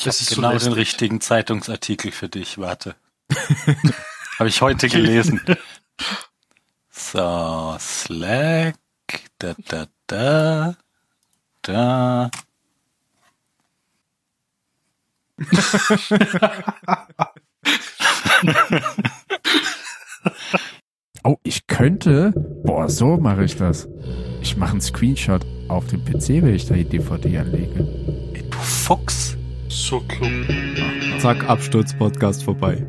Ich Das habe ist genau den richtigen Zeitungsartikel für dich. Warte. habe ich heute gelesen. So, Slack, da, da, da, da. Oh, ich könnte. Boah, so mache ich das. Ich mache einen Screenshot auf dem PC, wenn ich da die DVD anlege. Ey, du Fuchs. So klug. Zack, Absturz-Podcast vorbei.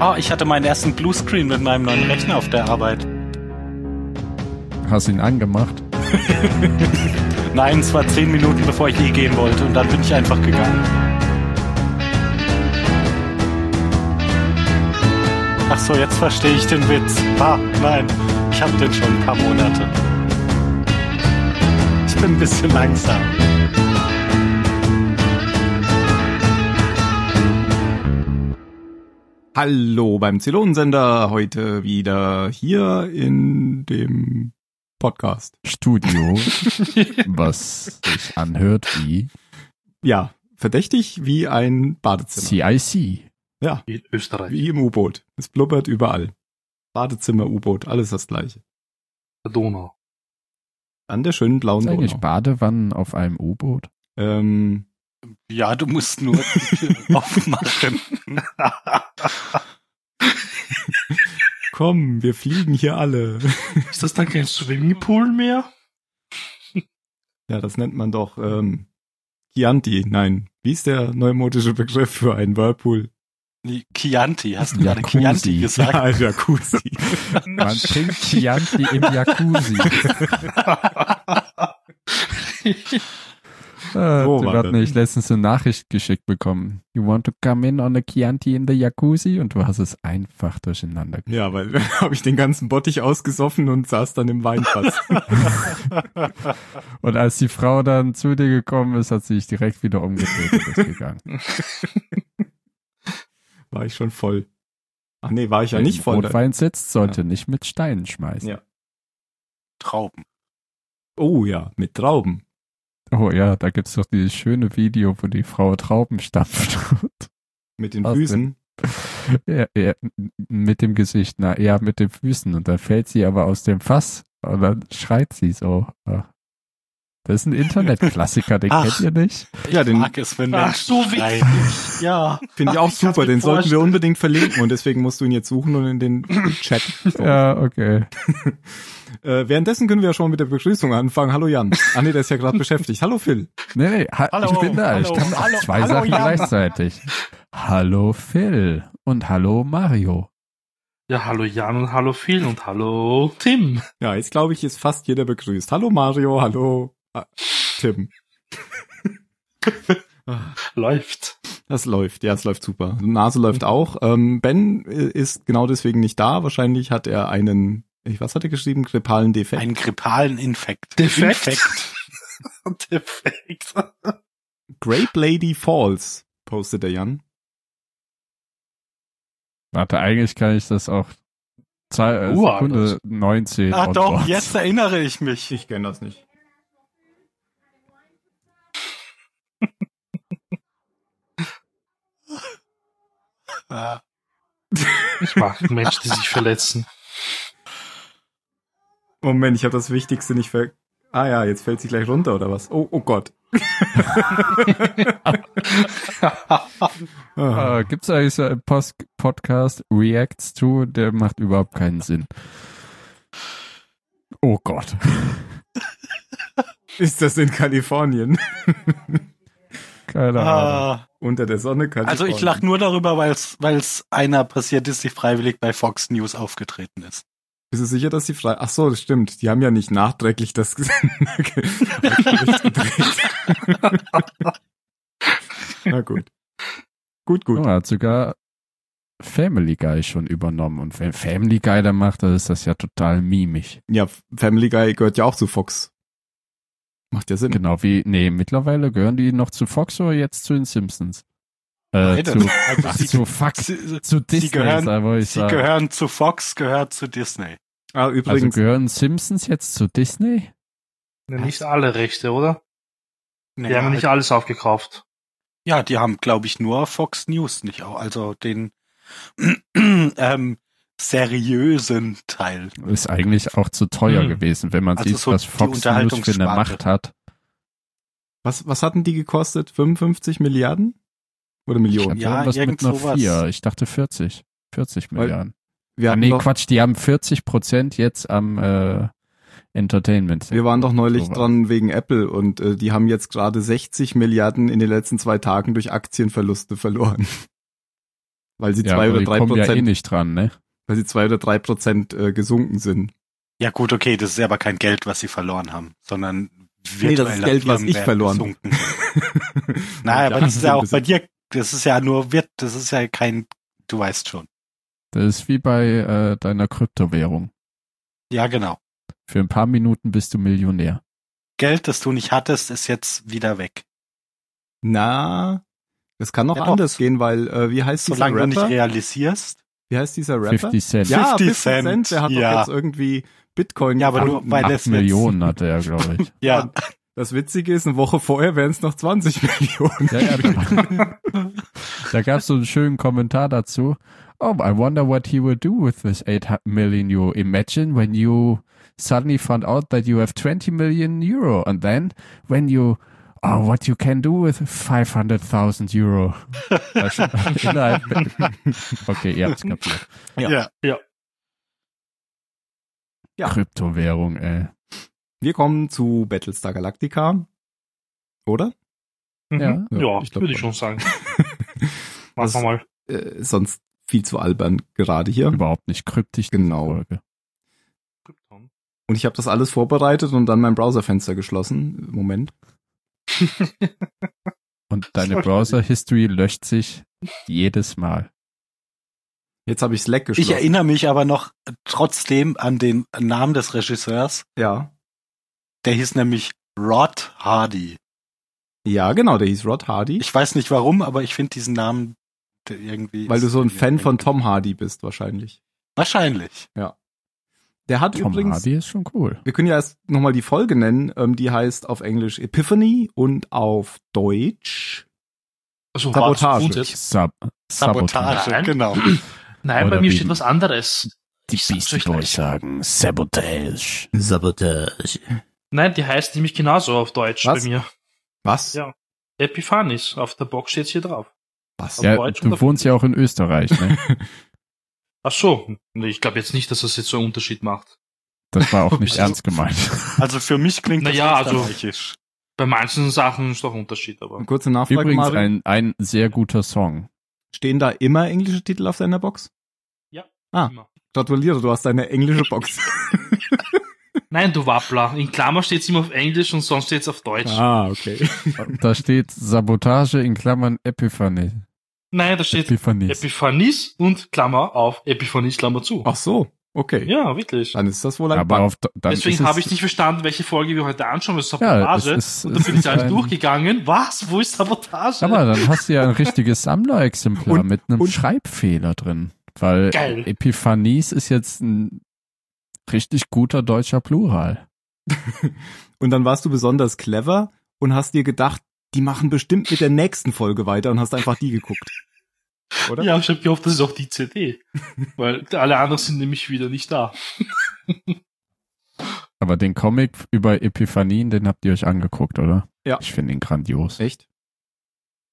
Oh, ich hatte meinen ersten Bluescreen mit meinem neuen Rechner auf der Arbeit. Hast ihn angemacht? Nein, es war zehn Minuten bevor ich eh gehen wollte und dann bin ich einfach gegangen. Ach so, jetzt verstehe ich den Witz. Ah, nein, ich habe den schon ein paar Monate. Ich bin ein bisschen langsam. Hallo beim Zylonensender, heute wieder hier in dem Podcast. Studio, was sich anhört wie Ja, verdächtig wie ein Badezimmer. CIC. Ja, In Österreich. wie im U-Boot. Es blubbert überall. Badezimmer, U-Boot, alles das gleiche. Der Donau. An der schönen blauen Ist eigentlich Donau. Badewannen auf einem U-Boot? Ähm, Ja, du musst nur aufmachen. komm, wir fliegen hier alle. Ist das dann kein Swimmingpool mehr? Ja, das nennt man doch ähm, Chianti. Nein, wie ist der neumodische Begriff für einen Whirlpool? Nee, Chianti, hast du gerade. Chianti gesagt? Ja, Jacuzzi. Man trinkt Chianti im Jacuzzi. Äh, Wo hat nämlich letztens eine Nachricht geschickt bekommen. You want to come in on a Chianti in the Jacuzzi? Und du hast es einfach durcheinander gebracht. Ja, weil da habe ich den ganzen Bottich ausgesoffen und saß dann im Weinfass. Und als die Frau dann zu dir gekommen ist, hat sie sich direkt wieder umgedreht und ist gegangen. War ich schon voll. Ach nee, war ich ja nicht voll. Rotwein sitzt, sollte nicht mit Steinen schmeißen. Ja. Trauben. Oh ja, mit Trauben. Oh ja, da gibt's doch dieses schöne Video, wo die Frau Trauben stampft. Mit den Was Füßen. ja, ja, mit dem Gesicht, na ja, mit den Füßen. Und dann fällt sie aber aus dem Fass und dann schreit sie so. ah. Das ist ein Internetklassiker, den Ach. kennt ihr nicht? Ja, den Mag es, wenn Ach, so witzig. Ja. finde ich auch ich super. Den sollten wir unbedingt verlinken und deswegen musst du ihn jetzt suchen und in den Chat. Ja, okay. Äh, währenddessen können wir ja schon mit der Begrüßung anfangen. Hallo Jan. Ah nee, der ist ja gerade beschäftigt. Hallo Phil. Nee, nee, ha Hallo, ich bin da. ich hallo, kann auch hallo, zwei hallo, Sachen Jan. gleichzeitig. Hallo Phil und hallo Mario. Ja, hallo Jan und hallo Phil und hallo Tim. Ja, jetzt glaube ich, ist fast jeder begrüßt. Hallo Mario, hallo ah, Tim. Läuft. Das läuft, ja, es läuft super. Nase läuft auch. Ähm, ben ist genau deswegen nicht da. Wahrscheinlich hat er einen, ich, was hat er geschrieben? Grippalen Defekt. Einen grippalen Infekt. Defekt. Infekt. Defekt. Grape Lady Falls, postet der Jan. Warte, eigentlich kann ich das auch zwei, äh, Sekunde alles. 19. Ach doch, jetzt erinnere ich mich. Ich kenne das nicht. Ah, Ich mag Menschen, die sich verletzen. Moment, ich habe das Wichtigste nicht ver... Ah ja, jetzt fällt sie gleich runter oder was? Oh, oh Gott. Äh, gibt's eigentlich so einen Post Podcast Reacts to, der macht überhaupt keinen Sinn. Oh Gott. Ist das in Kalifornien? Keine Ahnung. ah. Unter der Sonne Kalifornien. Also ich lache nur darüber, weil es einer passiert ist, die freiwillig bei Fox News aufgetreten ist. Bist du sicher, dass sie frei... Ach so, das stimmt. Die haben ja nicht nachträglich das gedreht. Na gut. Gut, gut. Oh, er hat sogar Family Guy schon übernommen. Und wenn Family Guy da macht, dann ist das ja total mimig. Ja, Family Guy gehört ja auch zu Fox. Macht ja Sinn. Genau wie, nee, mittlerweile gehören die noch zu Fox oder jetzt zu den Simpsons? Äh, zu, Also ach, sie- zu Fuck, Sie, zu Disney, gehören- da wollte ich sie sagen. gehören zu Fox, gehört zu Disney. Ah, Also übrigens, gehören Simpsons jetzt zu Disney? Nicht alle Rechte, oder? Die Naja, haben nicht alles aufgekauft. Ja, die haben, glaube ich, nur Fox News nicht auch, also den ähm, seriösen Teil. Ist eigentlich auch zu teuer Hm. gewesen, wenn man Also sieht, so was Fox News für eine. Macht hat. was, was hatten die gekostet? 55 Milliarden? Oder Ich Millionen? hatte Ja, irgendwas mit einer sowas. 4. Ich dachte 40. 40 Weil- Milliarden. Wir, Ah, nee, Quatsch, die haben 40 Prozent jetzt am äh, Entertainment. wir waren doch neulich So war's. dran wegen Apple und äh, die haben jetzt gerade 60 Milliarden in den letzten zwei Tagen durch Aktienverluste verloren. Weil sie ja, zwei aber oder die drei kommen ja Prozent, eh nicht dran, ne? Weil sie zwei oder drei Prozent äh, gesunken sind. Ja gut, okay, das ist aber kein Geld, was sie verloren haben, sondern Nee, das ist Geld, was ich verloren gesunken. Nein, aber das ist ja auch bei dir, das ist ja nur wird, das ist ja kein, du weißt schon. Das ist wie bei äh, deiner Kryptowährung. Ja, genau. Für ein paar Minuten bist du Millionär. Geld, das du nicht hattest, ist jetzt wieder weg. Na, das kann noch Ja, doch. anders gehen, weil äh, wie heißt dieser Solange du nicht realisierst. Wie heißt dieser Rapper? 50 Cent. Ja, 50 50 Cent, Cent, der hat ja. doch jetzt irgendwie Bitcoin Ja, aber nur weil 8 das Millionen hatte er, glaube ich. Ja, Das Witzige ist, eine Woche vorher wären es noch 20 Millionen. Ja, ja, da da gab es so einen schönen Kommentar dazu. Oh, I wonder what he will do with this 8 million euro. Imagine when you suddenly found out that you have 20 million euro and then when you Oh, what you can do with 500.000 Euro. Okay, ihr habt's kapiert. Ja. ja. Ja. Kryptowährung, ey. Wir kommen zu Battlestar Galactica. Oder? Mhm. Ja. Ja, Ja, ich würde ich schon. sagen. Was- Machen wir mal. Äh, sonst viel zu albern gerade hier. Überhaupt nicht kryptisch. Genau. Folge. Und ich habe das alles vorbereitet und dann mein Browserfenster geschlossen. Moment. Und deine. Browser-History löscht sich jedes Mal. Jetzt habe ich Slack geschlossen. Ich erinnere mich aber noch trotzdem an den Namen des Regisseurs. Ja. Der hieß nämlich Rod Hardy. Ja, genau, der hieß Rod Hardy. Ich weiß nicht warum, aber ich finde diesen Namen irgendwie. weil du so ein Fan von Tom Hardy bist, wahrscheinlich. Wahrscheinlich. Der hat Tom übrigens, Hardy ist schon cool. wir können ja erst nochmal die Folge nennen, ähm, die heißt auf Englisch Epiphany und auf Deutsch Also, Sabotage. Sab Sabotage, Nein. genau. Nein, Oder bei mir steht was anderes. Die Beastie euch Boys gleich. sagen Sabotage. Sabotage. Nein, die heißt nämlich genauso auf Deutsch Was? bei mir. Was? Ja. Epiphanis. Auf der Box steht's hier drauf. Was? Auf Ja, Deutsch und du wohnst ja auch in Österreich, ne? Ach so. Nee, ich glaube jetzt nicht, dass das jetzt so einen Unterschied macht. Das war auch nicht ernst gemeint. Also für mich klingt das Naja, also-. Bei manchen Sachen ist doch ein Unterschied, aber. Eine kurze Nachfrage, Übrigens Marvin. ein, ein sehr guter Song. Stehen da immer englische Titel auf deiner Box? Ah. Immer. Gratuliere, du hast eine englische Box. Nein, du Wappler. In Klammer steht's immer auf Englisch und sonst steht's auf Deutsch. ah, okay. Da steht Sabotage in Klammern Epiphanie. Nein, da steht Epiphanis. Epiphanis und Klammer auf Epiphanis Klammer zu. Ach so, okay. Ja, wirklich. Dann ist das wohl ein Aber auf, dann Deswegen habe ich nicht verstanden, welche Folge wir heute anschauen. Das ist Ja, Sabotage. es ist- und dann bin ich ist halt ein- durchgegangen. Was? Wo ist Sabotage? Aber dann hast du ja ein richtiges Sammlerexemplar Und- mit einem und- Schreibfehler drin. Weil Geil. Epiphanies ist jetzt ein richtig guter deutscher Plural. Und dann warst du besonders clever und hast dir gedacht, die machen bestimmt mit der nächsten Folge weiter und hast einfach die geguckt. Oder? Ja, ich habe gehofft, das ist auch die CD. Weil alle anderen sind nämlich wieder nicht da. Aber den Comic über Epiphanien, den habt ihr euch angeguckt, oder? Ja. Ich finde ihn grandios. Echt?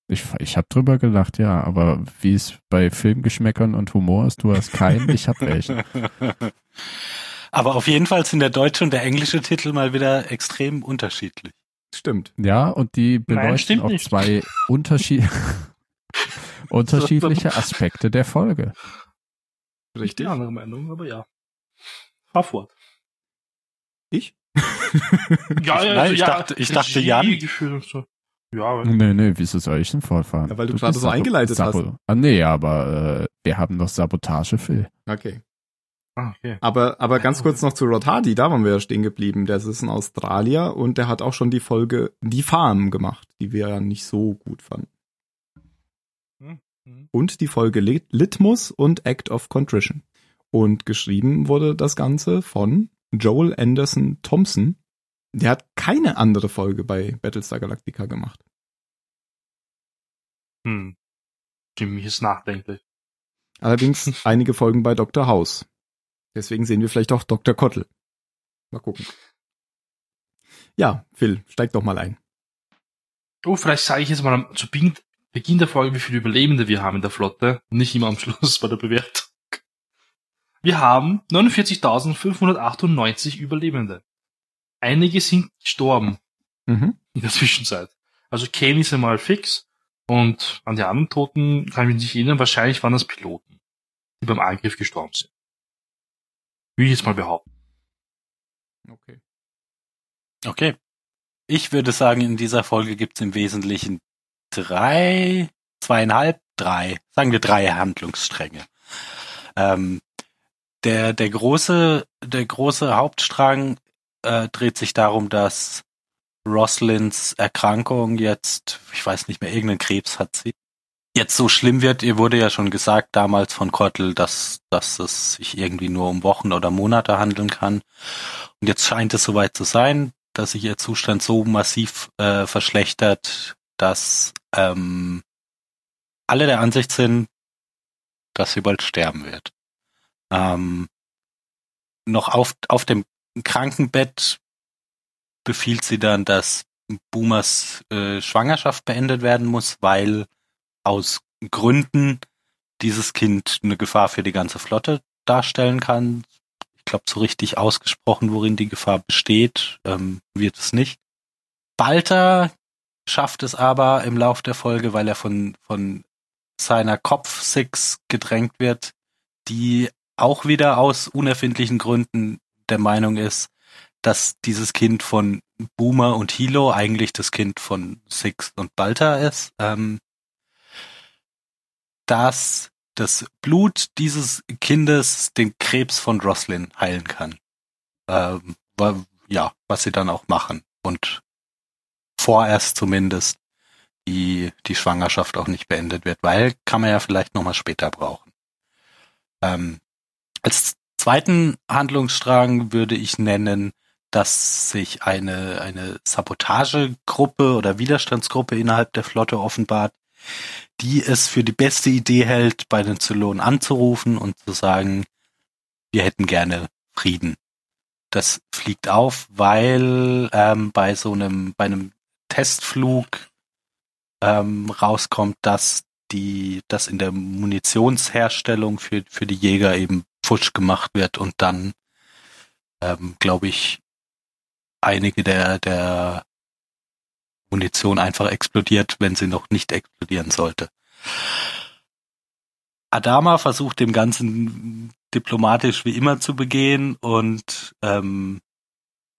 Ich, ich habe drüber gelacht, ja, aber wie es bei Filmgeschmäckern und Humor ist, du hast keinen, ich habe welchen. Aber auf jeden Fall sind der deutsche und der englische Titel mal wieder extrem unterschiedlich. Stimmt. Ja, und die beleuchten stimmt auch nicht. zwei Unterschied unterschiedliche Aspekte der Folge. Richtig. Die andere Meinung, aber ja. Fahr fort. Ich? Ja, ja, Nein, also, ich ja, dachte- ich dachte, Jan. So. Ja, Nee, nee, wieso soll ich denn fortfahren? Ja, weil du bist gerade so eingeleitet Sabo Ah, nee, aber äh, wir haben doch Sabotage, Phil. Okay. Ah, okay. Aber, aber ganz kurz noch zu Rod Hardy, da waren wir ja stehen geblieben. Der ist ein Australier und der hat auch schon die Folge Die Farm gemacht, die wir ja nicht so gut fanden. Hm, hm. Und die Folge Lit Litmus und Act of Contrition. Und geschrieben wurde das Ganze von Joel Anderson Thompson. Der hat keine andere Folge bei Battlestar Galactica gemacht. Hm. Jimmy ist nachdenklich. Allerdings einige Folgen bei Dr. House. Deswegen sehen wir vielleicht auch Dr. Kottel. Mal gucken. Ja, Phil, steig doch mal ein. Oh, vielleicht sage ich jetzt mal zu Beginn, Beginn der Folge, wie viele Überlebende wir haben in der Flotte und nicht immer am Schluss bei der Bewertung. Wir haben 49.598 Überlebende. Einige sind gestorben Mhm. in der Zwischenzeit. Also Kane ist einmal fix und an die anderen Toten kann ich mich nicht erinnern. Wahrscheinlich waren das Piloten, die beim Angriff gestorben sind. Will ich jetzt mal behaupten. Okay. Okay. Ich würde sagen, in dieser Folge gibt's im Wesentlichen drei, zweieinhalb, drei, sagen wir drei Handlungsstränge. Ähm, der, der große, der große Hauptstrang äh, dreht sich darum, dass Roslins Erkrankung jetzt, ich weiß nicht mehr, irgendeinen Krebs hat sie, jetzt so schlimm wird. Ihr wurde ja schon gesagt damals von Kottel, dass, dass es sich irgendwie nur um Wochen oder Monate handeln kann. Und jetzt scheint es soweit zu sein, dass sich ihr Zustand so massiv äh, verschlechtert, dass ähm, alle der Ansicht sind, dass sie bald sterben wird. Ähm, noch auf, auf dem Krankenbett befiehlt sie dann, dass Boomers äh, Schwangerschaft beendet werden muss, weil aus Gründen dieses Kind eine Gefahr für die ganze Flotte darstellen kann. Ich glaube, so richtig ausgesprochen, worin die Gefahr besteht, ähm, wird es nicht. Balter schafft es aber im Lauf der Folge, weil er von, von seiner Kopf-Six gedrängt wird, die auch wieder aus unerfindlichen Gründen der Meinung ist, dass dieses Kind von Boomer und Hilo eigentlich das Kind von Six und Balta ist, ähm, dass das Blut dieses Kindes den Krebs von Roslyn heilen kann. Ähm, ja, was sie dann auch machen. Und vorerst zumindest die, die Schwangerschaft auch nicht beendet wird, weil kann man ja vielleicht nochmal später brauchen. Ähm, als zweiten Handlungsstrang würde ich nennen, dass sich eine, eine Sabotagegruppe oder Widerstandsgruppe innerhalb der Flotte offenbart, die es für die beste Idee hält, bei den Zylonen anzurufen und zu sagen, wir hätten gerne Frieden. Das fliegt auf, weil ähm, bei so einem, bei einem Testflug ähm, rauskommt, dass die, dass in der Munitionsherstellung für, für die Jäger eben futsch gemacht wird und dann, ähm, glaube ich, einige der, der Munition einfach explodiert, wenn sie noch nicht explodieren sollte. Adama versucht dem Ganzen diplomatisch wie immer zu begehen und ähm,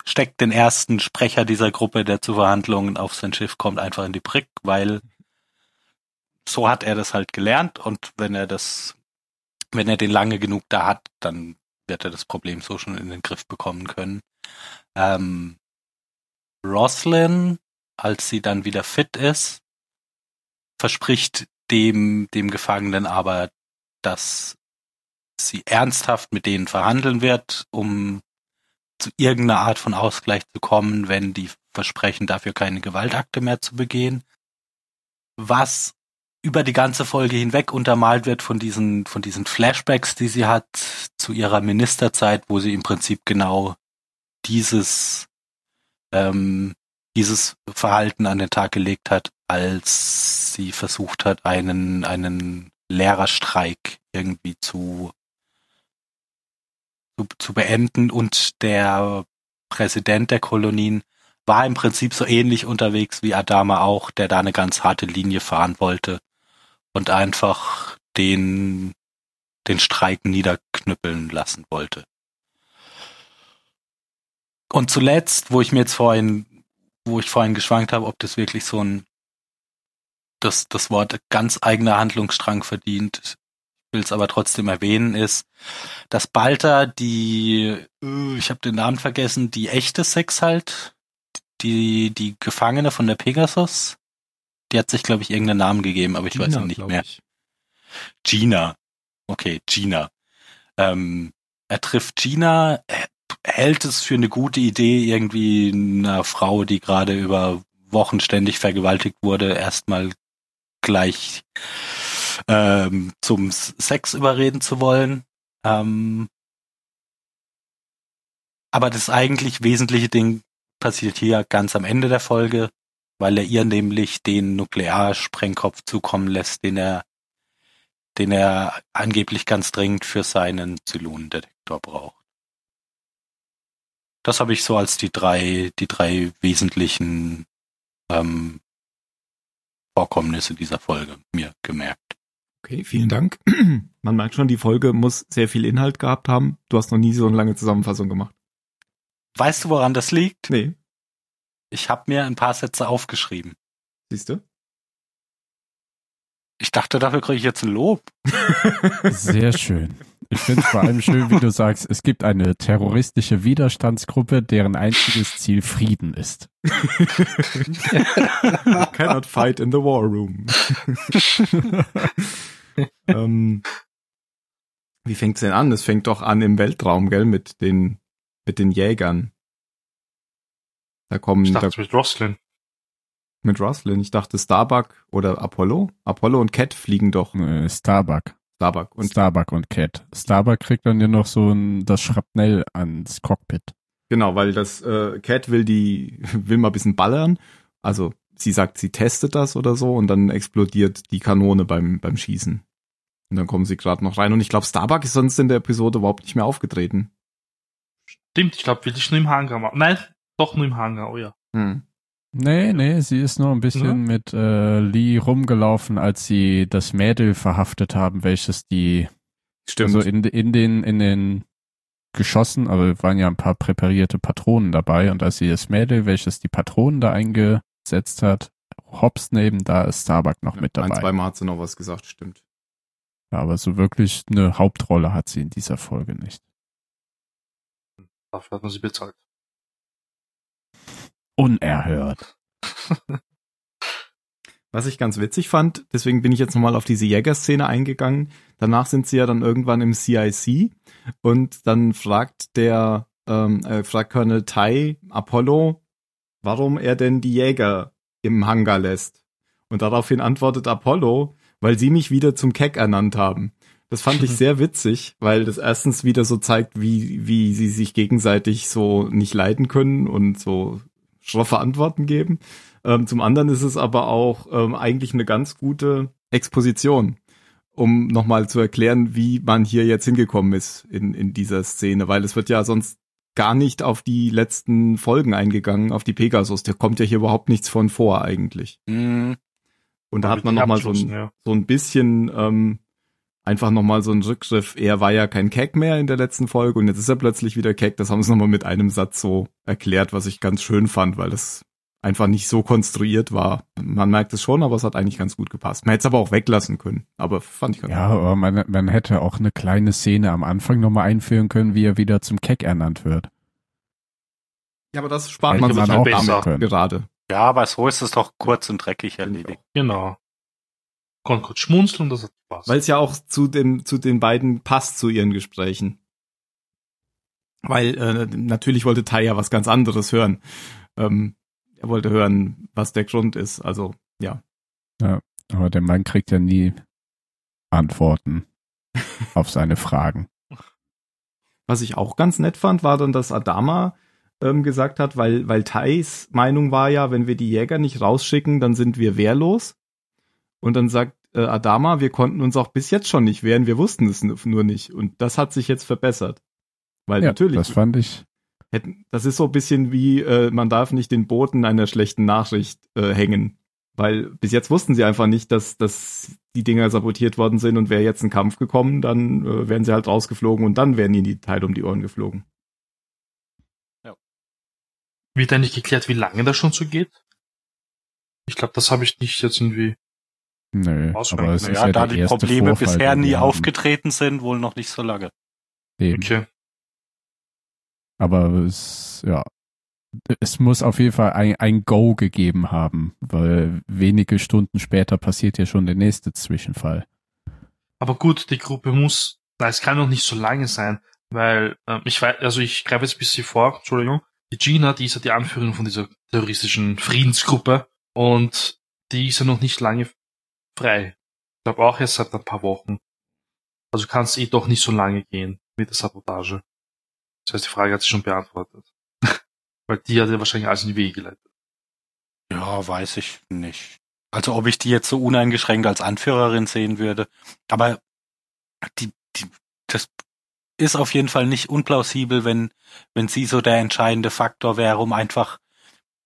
steckt den ersten Sprecher dieser Gruppe, der zu Verhandlungen auf sein Schiff kommt, einfach in die Brick, weil so hat er das halt gelernt und wenn er das, wenn er den lange genug da hat, dann wird er das Problem so schon in den Griff bekommen können. Ähm, Roslyn, als sie dann wieder fit ist, verspricht dem, dem Gefangenen aber, dass sie ernsthaft mit denen verhandeln wird, um zu irgendeiner Art von Ausgleich zu kommen, wenn die versprechen, dafür keine Gewaltakte mehr zu begehen. Was über die ganze Folge hinweg untermalt wird von diesen, von diesen Flashbacks, die sie hat zu ihrer Ministerzeit, wo sie im Prinzip genau dieses, ähm, dieses Verhalten an den Tag gelegt hat, als sie versucht hat, einen, einen Lehrerstreik irgendwie zu, zu, zu beenden und der Präsident der Kolonien war im Prinzip so ähnlich unterwegs wie Adama auch, der da eine ganz harte Linie fahren wollte und einfach den, den Streik niederknüppeln lassen wollte. Und zuletzt, wo ich mir jetzt vorhin, wo ich vorhin geschwankt habe, ob das wirklich so ein, das, das Wort ganz eigener Handlungsstrang verdient, will es aber trotzdem erwähnen, ist, dass Balta die, äh, ich habe den Namen vergessen, die echte Sex halt, die, die Gefangene von der Pegasus, die hat sich, glaube ich, irgendeinen Namen gegeben, aber ich weiß Gina, ihn nicht mehr. ich. Gina. Okay, Gina. Ähm, er trifft Gina, er hält es für eine gute Idee, irgendwie einer Frau, die gerade über Wochen ständig vergewaltigt wurde, erstmal gleich ähm, zum Sex überreden zu wollen. Ähm, aber das eigentlich wesentliche Ding passiert hier ganz am Ende der Folge, weil er ihr nämlich den Nuklearsprengkopf zukommen lässt, den er, den er angeblich ganz dringend für seinen Zylonendetektor braucht. Das habe ich so als die drei, die drei wesentlichen ähm, Vorkommnisse dieser Folge mir gemerkt. Okay, vielen Dank. Man merkt schon, die Folge muss sehr viel Inhalt gehabt haben. Du hast noch nie so eine lange Zusammenfassung gemacht. Weißt du, woran das liegt? Nee. Ich habe mir ein paar Sätze aufgeschrieben. Siehst du? Ich dachte, dafür kriege ich jetzt ein Lob. Sehr schön. Ich finde es vor allem schön, wie du sagst, es gibt eine terroristische Widerstandsgruppe, deren einziges Ziel Frieden ist. Cannot fight in the war room. ähm, wie fängt's denn an? Es fängt doch an im Weltraum, gell, mit den mit den Jägern. Da kommen Ich da, dachte mit Roslin. mit Roslin. Ich dachte Starbuck oder Apollo. Apollo und Cat fliegen doch. Äh, Starbuck. Starbuck Und Starbuck und Cat. Starbuck kriegt dann ja noch so ein, das Schrapnell ans Cockpit. genau, weil das äh, Cat will die will mal ein bisschen ballern. Also sie sagt, sie testet das oder so und dann explodiert die Kanone beim beim Schießen. Und dann kommen sie gerade noch rein und ich glaube Starbuck ist sonst in der Episode überhaupt nicht mehr aufgetreten. Stimmt, ich glaube wirklich nur im Hangar. Nein, doch nur im Hangar, oh ja. Hm. Nee, nee, sie ist nur ein bisschen Ja. mit äh, Lee rumgelaufen, als sie das Mädel verhaftet haben, welches die Stimmt. also in, in den in den Geschossen, aber waren ja ein paar präparierte Patronen dabei und als sie das Mädel, welches die Patronen da eingesetzt hat, hops neben, da ist Starbuck noch mit Ein, dabei. zweimal hat sie noch was gesagt, stimmt. Ja, aber so wirklich eine Hauptrolle hat sie in dieser Folge nicht. Dafür hat man sie bezahlt. Unerhört. Was ich ganz witzig fand, deswegen bin ich jetzt nochmal auf diese Jägerszene eingegangen. Danach sind sie ja dann irgendwann im CIC und dann fragt der, ähm, äh, fragt Colonel Tai Apollo, warum er denn die Jäger im Hangar lässt. Und daraufhin antwortet Apollo, weil sie mich wieder zum Keck ernannt haben. Das fand ich sehr witzig, weil das erstens wieder so zeigt, wie, wie sie sich gegenseitig so nicht leiden können und so schroffe Antworten geben. Ähm, zum anderen ist es aber auch ähm, eigentlich eine ganz gute Exposition, um nochmal zu erklären, wie man hier jetzt hingekommen ist in, in dieser Szene, weil es wird ja sonst gar nicht auf die letzten Folgen eingegangen, auf die Pegasus. Da kommt ja hier überhaupt nichts von vor eigentlich. Hm, Und da hat man nochmal so ein, ja. so ein bisschen ähm, einfach nochmal so ein Rückgriff. Er war ja kein Keck mehr in der letzten Folge und jetzt ist er plötzlich wieder Keck. Das haben sie nochmal mit einem Satz so erklärt, was ich ganz schön fand, weil das einfach nicht so konstruiert war. Man merkt es schon, aber es hat eigentlich ganz gut gepasst. Man hätte es aber auch weglassen können, aber fand ich ganz Ja, aber man, man hätte auch eine kleine Szene am Anfang nochmal einführen können, wie er wieder zum Keck ernannt wird. Ja, aber das spart Hätte man sich man auch damit können. gerade. ja, aber so ist es doch kurz und dreckig erledigt. Genau. Konnte kurz schmunzeln, das hat Spaß. Weil es ja auch zu dem, zu den beiden passt zu ihren Gesprächen. Weil äh, natürlich wollte Tai ja was ganz anderes hören. Ähm, er wollte hören, was der Grund ist. Also ja. Aber der Mann kriegt ja nie Antworten auf seine Fragen. Was ich auch ganz nett fand, war dann, dass Adama ähm, gesagt hat, weil, weil Thais Meinung war ja, wenn wir die Jäger nicht rausschicken, dann sind wir wehrlos. Und dann sagt äh, Adama, wir konnten uns auch bis jetzt schon nicht wehren, wir wussten es nur nicht. Und das hat sich jetzt verbessert. Weil Ja, natürlich, das fand ich. hätten, das ist so ein bisschen wie, äh, man darf nicht den Boten einer schlechten Nachricht äh, hängen. Weil bis jetzt wussten sie einfach nicht, dass, dass die Dinger sabotiert worden sind und wäre jetzt ein Kampf gekommen, dann äh, wären sie halt rausgeflogen und dann wären ihnen die Teile um die Ohren geflogen. Wird eigentlich geklärt, wie lange das schon so geht? Ich glaube, das habe ich nicht jetzt irgendwie. Nö, aber es ist Naja, ja da die Probleme Vorfall, bisher nie aufgetreten sind, wohl noch nicht so lange. Eben. Okay. Aber es, ja, es muss auf jeden Fall ein, ein Go gegeben haben, weil wenige Stunden später passiert ja schon der nächste Zwischenfall. Aber gut, die Gruppe muss Na, es kann noch nicht so lange sein, weil ähm, ich weiß, also ich greife jetzt ein bisschen vor, Entschuldigung. Die Gina, die ist ja die Anführerin von dieser terroristischen Friedensgruppe und die ist ja noch nicht lange frei. Ich glaube auch erst seit ein paar Wochen. Also kann es eh doch nicht so lange gehen mit der Sabotage. Das heißt, die Frage hat sich schon beantwortet. Weil die hat ja wahrscheinlich alles in die Wege geleitet. Ja, weiß ich nicht. Also ob ich die jetzt so uneingeschränkt als Anführerin sehen würde. Aber die, die, das ist auf jeden Fall nicht unplausibel, wenn, wenn sie so der entscheidende Faktor wäre, um einfach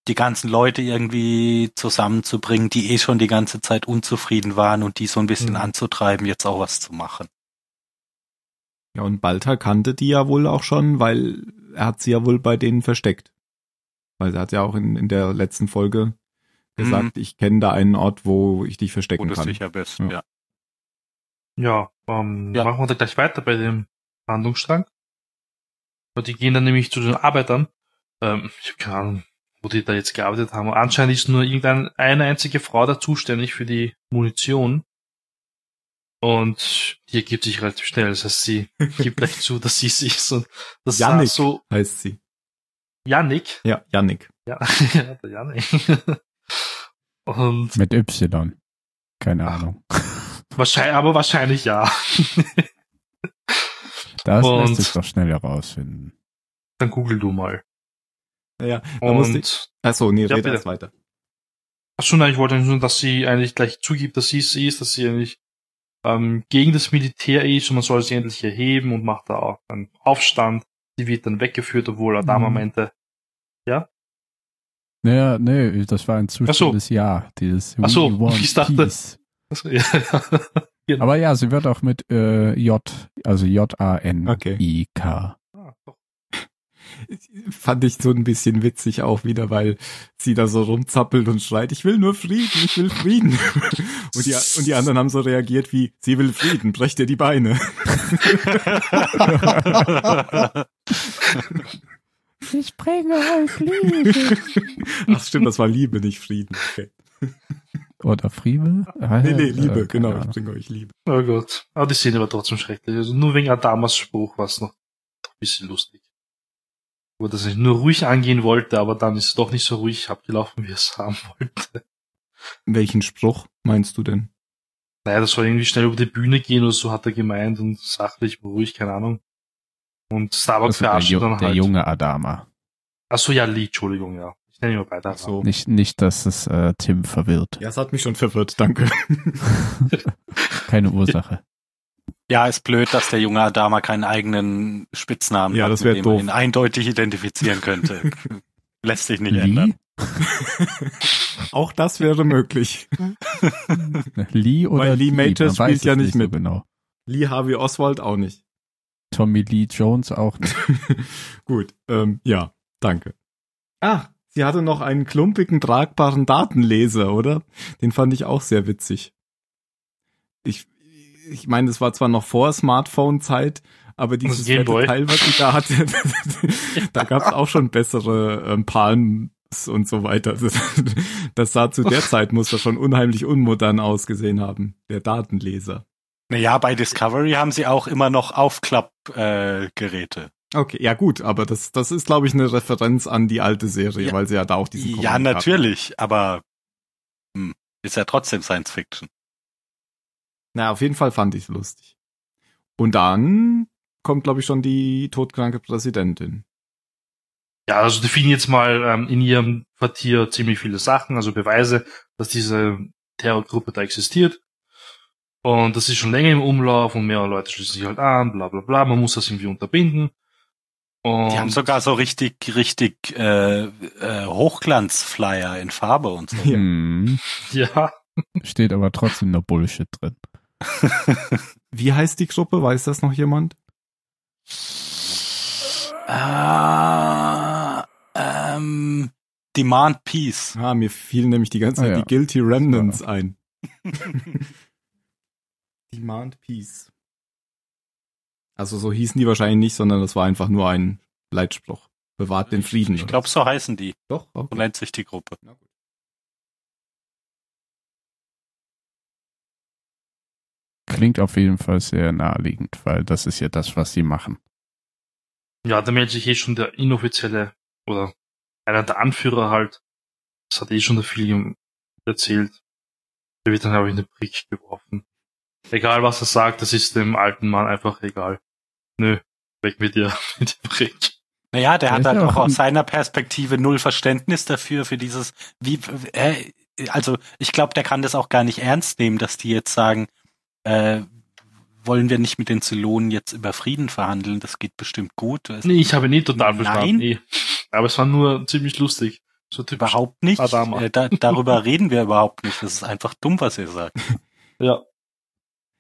die ganzen Leute irgendwie zusammenzubringen, die eh schon die ganze Zeit unzufrieden waren und die so ein bisschen Mhm. anzutreiben, jetzt auch was zu machen. Ja, und Balta kannte die ja wohl auch schon, weil er hat sie ja wohl bei denen versteckt. Weil er hat ja auch in, in der letzten Folge gesagt, ich kenne da einen Ort, wo ich dich Wo verstecken du kann. sicher bist, Ja. ja. Ja, ähm, Ja. machen wir da gleich weiter bei dem Handlungsstrang. Und die gehen dann nämlich zu den Arbeitern. Ähm, ich habe keine Ahnung, wo die da jetzt gearbeitet haben. Anscheinend ist nur irgendeine eine einzige Frau da zuständig für die Munition. Und die ergibt sich relativ schnell. Das heißt, sie gibt gleich zu, dass sie es ist. Und das sah Jannik. so Heißt sie. Yannick. Ja, Yannick. Ja, ja der Yannick. Und Mit Y. Keine Ach. Ahnung. wahrscheinlich, aber wahrscheinlich ja. Das Und- lässt sich doch schnell herausfinden. Dann google du mal. Ja, da musste ich, Und achso, nee, Ja, red bitte. erst weiter. Ach schon, nein, ich wollte nur, dass sie eigentlich gleich zugibt, dass sie es ist, dass sie eigentlich ähm, gegen das Militär ist und man soll sie endlich erheben und macht da auch einen Aufstand. Die wird dann weggeführt, obwohl Adama Mhm. meinte, Naja, nee, das war ein Ach so. zustimmendes Ja. Dieses Ach so, ich dachte- peace. also, ja, genau. Aber ja, sie wird auch mit äh, J, also J-A-N-I-K. Ah. Fand ich so ein bisschen witzig auch wieder, weil sie da so rumzappelt und schreit, ich will nur Frieden, ich will Frieden. Und die, und die anderen haben so reagiert wie, sie will Frieden, brech dir die Beine. Ich bringe euch Liebe. Ach stimmt, das war Liebe, nicht Frieden. Okay. Oder Friebe? Ah, Nee, nee, äh, Liebe, keine genau, ich bringe euch Liebe. Oh Gott. Aber die Szene war trotzdem schrecklich. Also nur wegen Adamas Spruch war es noch ein bisschen lustig. Wo das ich nur ruhig angehen wollte, aber dann ist es doch nicht so ruhig abgelaufen, wie es haben wollte. Welchen Spruch meinst du denn? Naja, das soll irgendwie schnell über die Bühne gehen oder so, hat er gemeint und sachlich, ruhig, keine Ahnung. Und Starbucks Also der, verarscht dann der halt. junge Adama. Ach so, ja, Lee, Entschuldigung, ja. Ich nenne ihn mal beide. Ach so. Nicht, nicht, dass es äh, Tim verwirrt. Ja, es hat mich schon verwirrt, danke. Keine Ursache. Ja, ist blöd, dass der junge Adama keinen eigenen Spitznamen Ja, hat, das mit dem man doof. ihn eindeutig identifizieren könnte. Lässt sich nicht ändern. Lee? Auch das wäre möglich. Lee oder Weil Lee Lee? Majors Man spielt ja nicht so mit. genau. Lee Harvey Oswald auch nicht. Tommy Lee Jones auch nicht. Gut, ähm, ja, danke. Ach, sie hatte noch einen klumpigen, tragbaren Datenleser, oder? Den fand ich auch sehr witzig. Ich, ich meine, das war zwar noch vor Smartphone-Zeit, aber dieses fette. Teil, was sie da hatte, da gab es auch schon bessere ähm, Palms und so weiter. Das, sah zu der Zeit, muss das schon unheimlich unmodern ausgesehen haben, der Datenleser. Naja, bei Discovery haben sie auch immer noch Aufklappgeräte. Äh. Okay, ja gut, aber das, das ist, glaube ich, eine Referenz an die alte Serie, Ja. weil sie ja da auch diesen ja, natürlich, aber hm, ist ja trotzdem Science Fiction. Na, auf jeden Fall fand ich es lustig. Und dann kommt, glaube ich, schon die todkranke Präsidentin. Ja, also die finden jetzt mal ähm, in ihrem Quartier ziemlich viele Sachen, also Beweise, dass diese Terrorgruppe da existiert. Und das ist schon länger im Umlauf und mehrere Leute schließen sich halt an, bla bla bla. Man muss das irgendwie unterbinden. Und Die haben sogar so richtig, richtig äh, äh, Hochglanzflyer in Farbe und so. Ja. Hm, ja, steht aber trotzdem nur Bullshit drin. Wie heißt die Gruppe? Weiß das noch jemand? Ah, ähm, Demand Peace. Ah, mir fielen nämlich die ganze Ah, Zeit ja. die Guilty Remnants ein. Demand Peace. Also so hießen die wahrscheinlich nicht, sondern das war einfach nur ein Leitspruch. Bewahrt den Frieden. Ich glaube, so heißen die. so. doch. So Okay. nennt sich die Gruppe. Na klingt auf jeden Fall sehr naheliegend, weil das ist ja das, was sie machen. Ja, da meldet sich eh schon der inoffizielle oder einer der Anführer halt. Das hat eh schon der Film erzählt. Der wird dann auch in den Brick geworfen. Egal was er sagt, das ist dem alten Mann einfach egal. Nö, weg mit dir, mit dem Brick. Naja, der Der hat halt auch aus ein- seiner Perspektive null Verständnis dafür, für dieses, wie, äh, also ich glaube, der kann das auch gar nicht ernst nehmen, dass die jetzt sagen, äh, wollen wir nicht mit den Zylonen jetzt über Frieden verhandeln, das geht bestimmt gut. Es- Nee, ich habe ihn nie total Nein. verstanden. Nee. Aber es war nur ziemlich lustig. So. Überhaupt nicht. Äh, da, darüber reden wir überhaupt nicht. Das ist einfach dumm, was ihr sagt. Ja.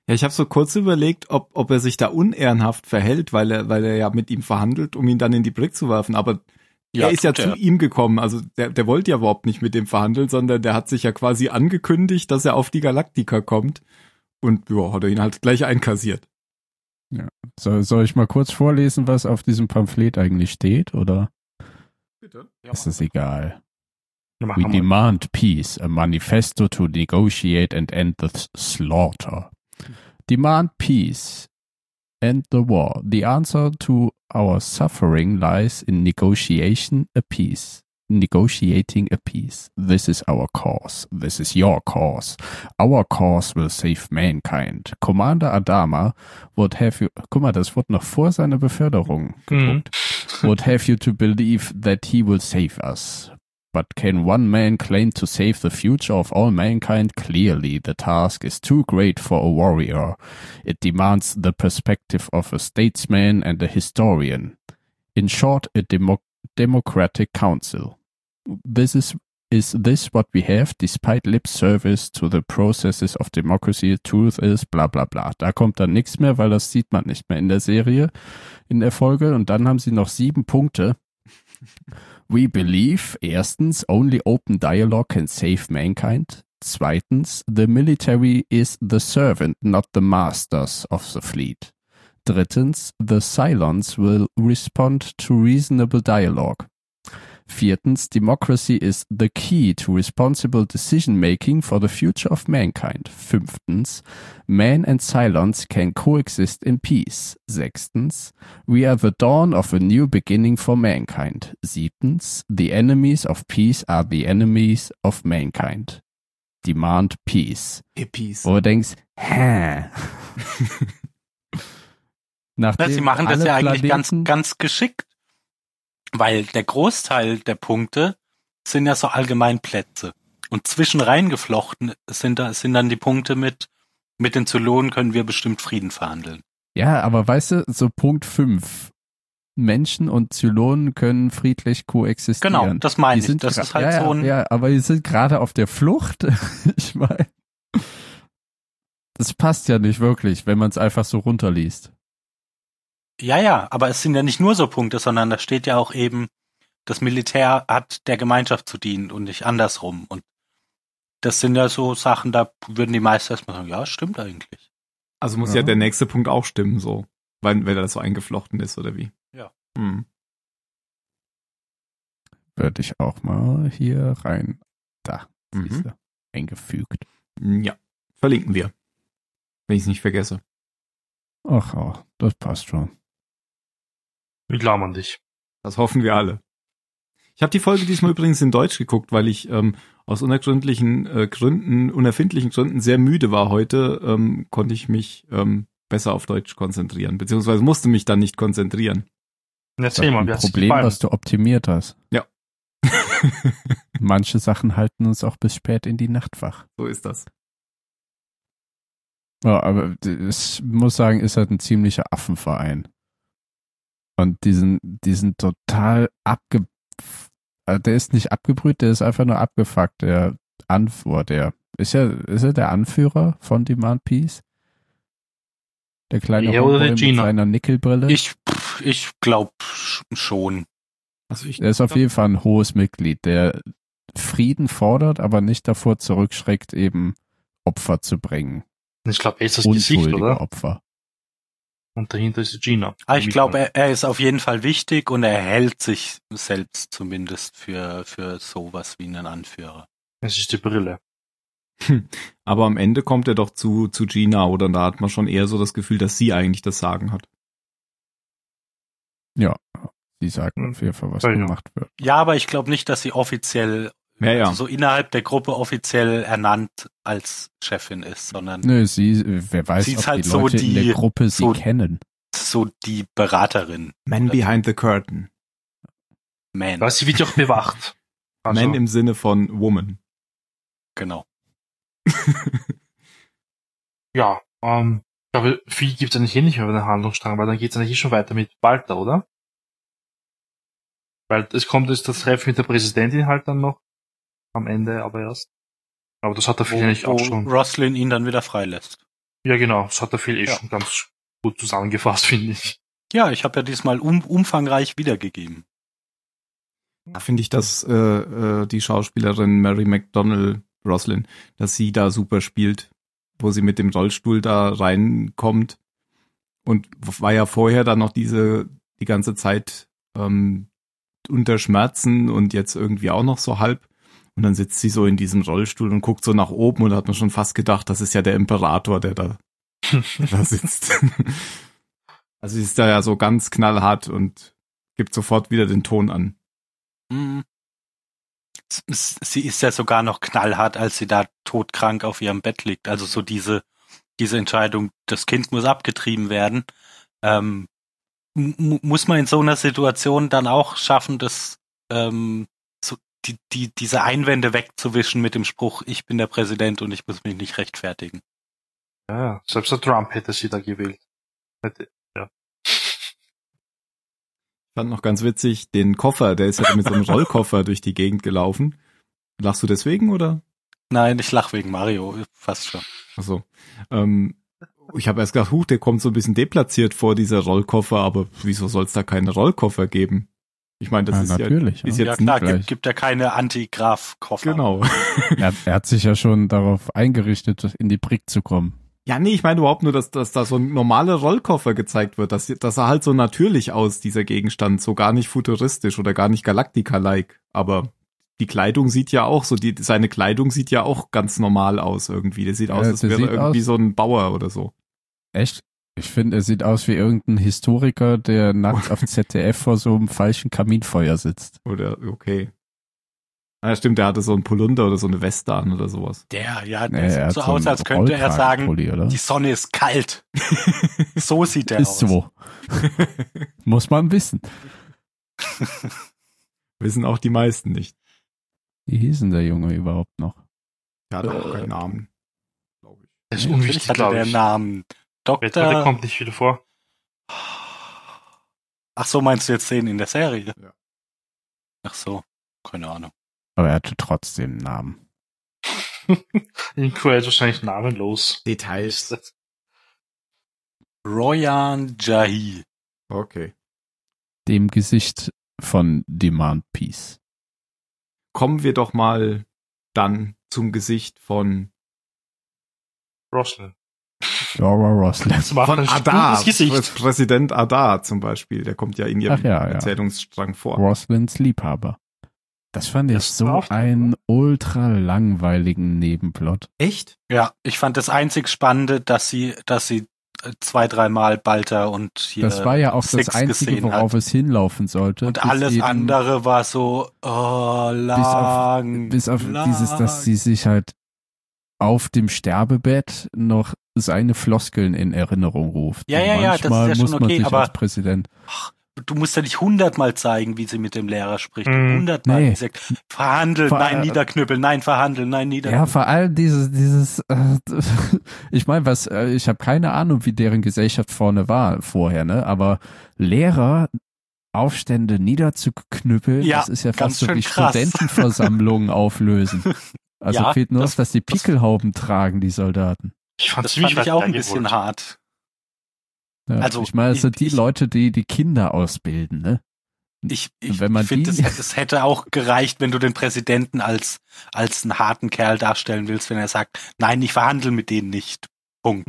Ja, ich habe so kurz überlegt, ob, ob er sich da unehrenhaft verhält, weil er, weil er ja mit ihm verhandelt, um ihn dann in die Brick zu werfen. Aber er ist ja zu er. ihm gekommen. Also der, der wollte ja überhaupt nicht mit dem verhandeln, sondern der hat sich ja quasi angekündigt, dass er auf die Galaktika kommt. Und ja, hat er ihn halt gleich einkassiert. So, soll ich mal kurz vorlesen, was auf diesem Pamphlet eigentlich steht, oder Bitte. ist es egal? Ja, We demand peace, a manifesto to negotiate and end the th- slaughter. Demand peace, end the war. The answer to our suffering lies in negotiation a peace. Negotiating a peace. This is our cause. This is your cause. Our cause will save mankind. Commander Adama would have you. Guck mal, das wurde noch vor seiner Beförderung Mhm. would have you to believe that he will save us. But can one man claim to save the future of all mankind? Clearly, the task is too great for a warrior. It demands the perspective of a statesman and a historian. In short, a demo- democratic council. This is is this what we have, despite lip service to the processes of democracy? Truth is bla bla bla. Da kommt dann nichts mehr, weil das sieht man nicht mehr in der Serie, in der Folge. Und dann haben sie noch sieben Punkte. We believe, erstens, only open dialogue can save mankind. Zweitens, the military is the servant, not the masters of the fleet. Drittens, the Cylons will respond to reasonable dialogue. Viertens, democracy is the key to responsible decision making for the future of mankind. Fünftens, man and Cylons can coexist in peace. Sechstens, we are the dawn of a new beginning for mankind. Siebtens, the enemies of peace are the enemies of mankind. Demand peace. Hippies. Wo du denkst, hä? Nachdem Na, sie machen das ja eigentlich ganz, Planeten- ganz geschickt, weil der Großteil der Punkte sind ja so Allgemeinplätze. Und zwischen reingeflochten sind da, sind dann die Punkte mit, mit den Zylonen können wir bestimmt Frieden verhandeln. Ja, aber weißt du, so Punkt 5. Menschen und Zylonen können friedlich koexistieren. Genau, das meine Die ich. Das ist halt ja, so ein, ja, aber die sind gerade auf der Flucht. ich meine, das passt ja nicht wirklich, wenn man es einfach so runterliest. Ja, ja, aber es sind ja nicht nur so Punkte, sondern da steht ja auch eben, das Militär hat der Gemeinschaft zu dienen und nicht andersrum. Und das sind ja so Sachen, da würden die meisten erstmal sagen, ja, stimmt eigentlich. Also muss Ja. ja. der nächste Punkt auch stimmen, so. Weil, wenn das so eingeflochten ist, oder wie? Ja. Hm. Würde ich auch mal hier rein. Da, Mhm. siehste, eingefügt. Ja. Verlinken wir. Wenn ich es nicht vergesse. Ach, oh, das passt schon. Wir glauben an dich. Das hoffen wir alle. Ich habe die Folge diesmal übrigens in Deutsch geguckt, weil ich ähm, aus unergründlichen äh, Gründen, unerfindlichen Gründen sehr müde war heute, ähm, konnte ich mich ähm, besser auf Deutsch konzentrieren, beziehungsweise musste mich dann nicht konzentrieren. Erzähl Das ist mal, ein wie dir Problem, was du optimiert hast. Ja. Manche Sachen halten uns auch bis spät in die Nacht wach. so ist das. Ja, aber ich muss sagen, ist halt ein ziemlicher Affenverein. Und diesen, diesen total abge, äh, der ist nicht abgebrüht, der ist einfach nur abgefuckt. Der Anführer, der ist ja, ist er der Anführer von Demand Peace? Der kleine Er oder Homeboy der mit Gina? seiner Nickelbrille. Ich, ich glaube schon. Also ich, Der ist auf jeden Fall ein hohes Mitglied, der Frieden fordert, aber nicht davor zurückschreckt, eben Opfer zu bringen. Ich glaube, er ist das Gesicht, Unschuldige oder? Opfer. Und dahinter ist Gina. Ah, ich glaube, er, er ist auf jeden Fall wichtig und er hält sich selbst zumindest für, für sowas wie einen Anführer. Es ist die Brille. Aber am Ende kommt er doch zu, zu Gina, oder da hat man schon eher so das Gefühl, dass sie eigentlich das Sagen hat. Ja, sie sagen Hm. auf jeden Fall, was Ja, ja. gemacht wird. Ja, aber ich glaube nicht, dass sie offiziell, Ja, ja. also so innerhalb der Gruppe offiziell ernannt als Chefin ist, sondern Nö, sie, wer weiß, Sie ist ob halt die so Leute in die- der Gruppe sie so- kennen. so die Beraterin. Man behind the curtain. Man. Weil sie wird ja auch bewacht. Also, Man im Sinne von Woman. Genau. ja, ähm, ich glaube, viel gibt es eigentlich eh nicht mehr über den Handlungsstrang, weil dann geht es eigentlich eh schon weiter mit Walter, oder? Weil es kommt jetzt das Treffen mit der Präsidentin halt dann noch am Ende, aber erst. Aber das hat der Phil eigentlich Wo, auch wo schon. Roslyn ihn dann wieder freilässt. Ja, genau, das hat der Phil eh Ja. schon ganz gut zusammengefasst, finde ich. Ja, ich habe ja diesmal um, umfangreich wiedergegeben. Da finde ich, dass äh, äh, die Schauspielerin Mary McDonnell Roslyn, dass sie da super spielt, wo sie mit dem Rollstuhl da reinkommt und war ja vorher dann noch diese die ganze Zeit ähm, unter Schmerzen und jetzt irgendwie auch noch so halb und dann sitzt sie so in diesem Rollstuhl und guckt so nach oben und hat man schon fast gedacht, das ist ja der Imperator, der da, der da sitzt. also sie ist da ja so ganz knallhart und gibt sofort wieder den Ton an. Hm. S- Sie ist ja sogar noch knallhart, als sie da todkrank auf ihrem Bett liegt. Also so diese, diese Entscheidung, das Kind muss abgetrieben werden. Ähm, mu- muss man in so einer Situation dann auch schaffen, das, ähm, die, die, diese Einwände wegzuwischen mit dem Spruch, ich bin der Präsident und ich muss mich nicht rechtfertigen. Ja, selbst der Trump hätte sie da gewählt. Hätte, ja. Ich fand noch ganz witzig, den Koffer, der ist ja mit so einem Rollkoffer durch die Gegend gelaufen. Lachst du deswegen oder? Nein, ich lach wegen Mario, fast schon. Achso. Ähm, ich habe erst gedacht, huch, der kommt so ein bisschen deplatziert vor, dieser Rollkoffer, aber wieso soll es da keine Rollkoffer geben? Ich meine, das ja, ist natürlich. ist ja. Ja jetzt klar, gleich. gibt, gibt ja keine Antigraf-Koffer. ja genau. Er, er hat sich ja schon darauf eingerichtet, in die Brick zu kommen. Ja, nee, ich meine überhaupt nur, dass, dass da so ein normaler Rollkoffer gezeigt wird. Das, das sah halt so natürlich aus, dieser Gegenstand, so gar nicht futuristisch oder gar nicht Galactica-like. Aber die Kleidung sieht ja auch so, die, seine Kleidung sieht ja auch ganz normal aus irgendwie. Der sieht Ja, aus, als der wäre irgendwie aus- so ein Bauer oder so. Echt? Ich finde, er sieht aus wie irgendein Historiker, der nachts auf ZDF vor so einem falschen Kaminfeuer sitzt. Oder, okay. Ah, stimmt, der hatte so ein Polunder oder so eine Weste an oder sowas. Der, ja, Nee, der er sieht hat so aus, einen als könnte er sagen, oder? die Sonne ist kalt. so sieht er Ist aus. so. Muss man wissen. Wissen auch die meisten nicht. Wie hieß denn der Junge überhaupt noch? Der hat auch Äh. keinen Namen. Glaube ich. Das ist unwichtig, hatte glaube der ich. Namen Warte, Der kommt nicht wieder vor. Ach so, meinst du jetzt den in der Serie? Ja. Ach so, keine Ahnung. Aber er hatte trotzdem einen Namen. In Kuwait wahrscheinlich namenlos. Details. Royan Jahi. Okay. Dem Gesicht von Demand Peace. Kommen wir doch mal dann zum Gesicht von, Roslyn. Laura Roslin. Das macht von Adar. Präsident Adar zum Beispiel. Der kommt ja in ihrem ja, ja. Erzählungsstrang vor. Roslins Liebhaber. Das fand ich Das so war auch einen ultra langweiligen Nebenplot. Echt? Ja, ich fand das einzig Spannende, dass sie, dass sie äh, zwei, dreimal Balter und hier Das war ja auch Six das Einzige, worauf hat. es hinlaufen sollte. Und bis alles eben- andere war so, oh, lang. Bis auf lang. dieses, dass sie sich halt auf dem Sterbebett noch seine Floskeln in Erinnerung ruft. Ja, ja, ja, das ist manchmal ja schon muss man okay, sich aber- als Präsident. Du musst ja nicht hundertmal zeigen, wie sie mit dem Lehrer spricht. Mhm. Hundertmal. Nee. wie sie sagt, Verhandeln, Vor- nein, niederknüppeln, nein, verhandeln, nein, Ja, niederknüppeln. vor allem dieses, dieses, äh, ich meine, was, äh, ich habe keine Ahnung, wie deren Gesellschaft vorne war vorher, ne? Aber Lehrer Aufstände niederzuknüppeln, Ja, das ist ja fast so wie krass. Studentenversammlungen auflösen. Also Ja, fehlt nur, das- dass die das- Pickelhauben tragen, die Soldaten. Ich fand das ziemlich fand ich auch ein bisschen hart. Ja, Also, ich meine, es ich- sind die ich- Leute, die die Kinder ausbilden, ne? Ich, ich man finde, es, es hätte auch gereicht, wenn du den Präsidenten als, als einen harten Kerl darstellen willst, wenn er sagt, nein, ich verhandle mit denen nicht. Punkt.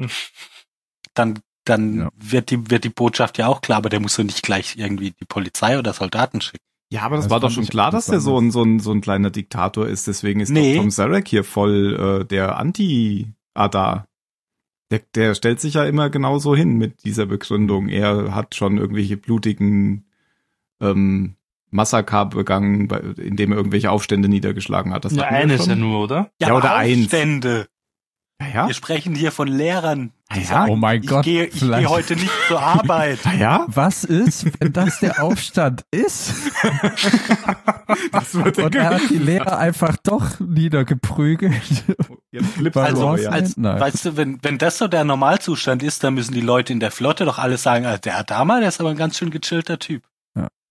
Dann, dann Ja. wird die, wird die Botschaft ja auch klar, aber der muss ja nicht gleich irgendwie die Polizei oder Soldaten schicken. Ja, aber das, Das war doch schon ich klar, dass er so ein, so ein, so ein kleiner Diktator ist. Deswegen ist Nee. doch Tom Zarek hier voll äh, der Anti-Adar. Der, der stellt sich ja immer genauso hin mit dieser Begründung. Er hat schon irgendwelche blutigen ähm, Massaker begangen, bei- indem er irgendwelche Aufstände niedergeschlagen hat. Das Ja, wir eines ja nur, oder? Ja, oder eins. Aufstände. Ja, ja. Wir sprechen hier von Lehrern. die Ja, sagen, oh mein ich Gott, Gehe, ich gehe heute nicht zur Arbeit. Ja? Was ist, wenn das der Aufstand ist? Das wird Und er hat die Lehrer einfach doch niedergeprügelt. Jetzt Also, ja. als, Nein. weißt du, wenn, wenn das so der Normalzustand ist, dann müssen die Leute in der Flotte doch alle sagen, ah, der Adama, der ist aber ein ganz schön gechillter Typ.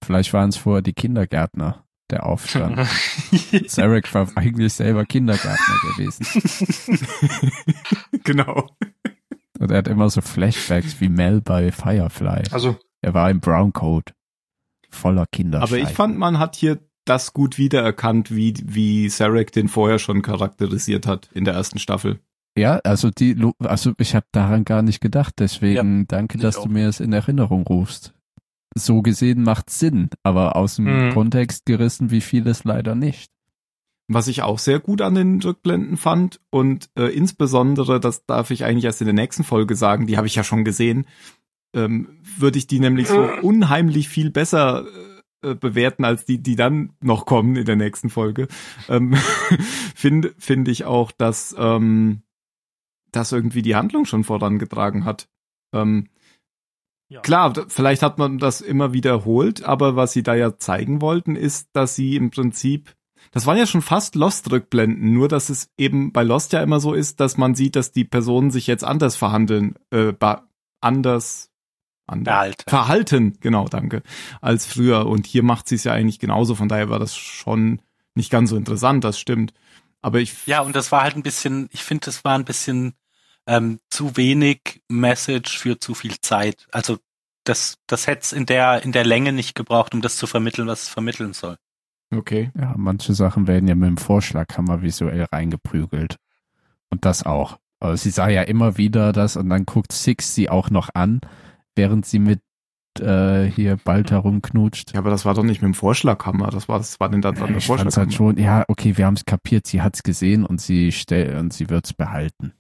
Vielleicht waren es vorher die Kindergärtner, der Aufstand. Zarek war eigentlich selber Kindergärtner gewesen. Genau. Und er hat immer so Flashbacks wie Mel bei Firefly. Also, Er war im Browncoat. Voller Kinder. Aber ich fand, man hat hier das gut wiedererkannt, wie, wie Sarek den vorher schon charakterisiert hat in der ersten Staffel. Ja, also die, also ich habe daran gar nicht gedacht. Deswegen danke, ich dass auch. du mir es in Erinnerung rufst. So gesehen macht Sinn, aber aus dem Mhm. Kontext gerissen, wie vieles leider nicht. Was ich auch sehr gut an den Rückblenden fand und äh, insbesondere, das darf ich eigentlich erst in der nächsten Folge sagen, die habe ich ja schon gesehen, ähm, würde ich die nämlich so unheimlich viel besser äh, bewerten als die, die dann noch kommen in der nächsten Folge. Ähm, Finde finde ich auch, dass ähm, das irgendwie die Handlung schon vorangetragen hat. Ähm, ja. Klar, vielleicht hat man das immer wiederholt, aber was sie da ja zeigen wollten, ist, dass sie im Prinzip, das waren ja schon fast Lost-Rückblenden, nur dass es eben bei Lost ja immer so ist, dass man sieht, dass die Personen sich jetzt anders verhandeln, äh, anders, anders Behalten. verhalten, genau, danke, als früher. Und hier macht sie es ja eigentlich genauso, von daher war das schon nicht ganz so interessant, das stimmt. Aber ich, Ja, und das war halt ein bisschen, ich finde, das war ein bisschen ähm, zu wenig Message für zu viel Zeit. Also das, das hätte es in der, in der Länge nicht gebraucht, um das zu vermitteln, was es vermitteln soll. okay. Ja, manche Sachen werden ja mit dem Vorschlaghammer visuell reingeprügelt. Und das auch. Aber sie sah ja immer wieder das und dann guckt Six sie auch noch an, während sie mit äh, hier bald herumknutscht. Ja, aber das war doch nicht mit dem Vorschlaghammer, das war, das war denn dann dran der ich fand's Vorschlaghammer. halt schon, ja, okay, wir haben es kapiert, sie hat's gesehen und sie stell und sie wird's behalten.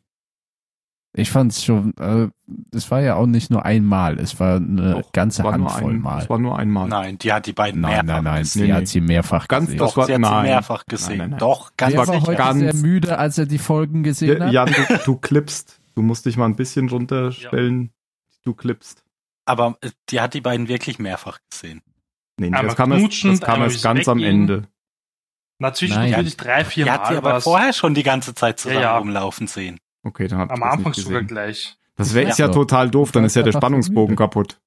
Ich fand's schon, äh, es war ja auch nicht nur einmal, es war eine Doch, ganze war nur Handvoll ein, Mal. Das war nur einmal. Nein, die hat die beiden Nein, mehrfach nein, nein, gesehen. sie Nee, hat nee. sie mehrfach Ganz- gesehen. das Doch, war- sie hat nein. sie mehrfach gesehen. Nein, nein, nein. Doch, ganz Der war sicher. heute ganz- sehr müde, als er die Folgen gesehen Ja, hat. Jan, du, du klippst. Du musst dich mal ein bisschen runterstellen. Du klippst. Aber äh, die hat die beiden wirklich mehrfach gesehen. Nee, Einmal das kam erst, das kam erst ganz am. Ende. Na, zwischendurch Nein. würde ich drei, vier Die hat sie Mal aber vorher schon die ganze Zeit zusammen Ja, ja. rumlaufen sehen. Okay, dann hab Am Anfang nicht sogar gleich. Das wäre jetzt ja Ja. total doof, dann ist ja der Spannungsbogen kaputt.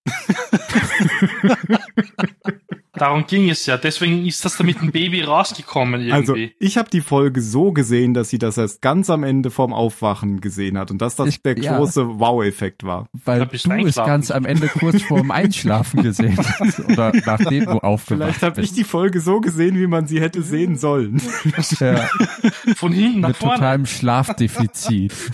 Darum ging es ja. Deswegen ist das da mit dem Baby rausgekommen Also, irgendwie. ich habe die Folge so gesehen, dass sie das erst ganz am Ende vorm Aufwachen gesehen hat und dass das Ich- der ja. große Wow-Effekt war. Weil du du es ganz am Ende kurz vorm Einschlafen gesehen hast. Oder nachdem du aufgewacht Vielleicht habe ich die Folge so gesehen, wie man sie hätte sehen sollen. Ja, Von hinten nach mit vorne. totalem Schlafdefizit.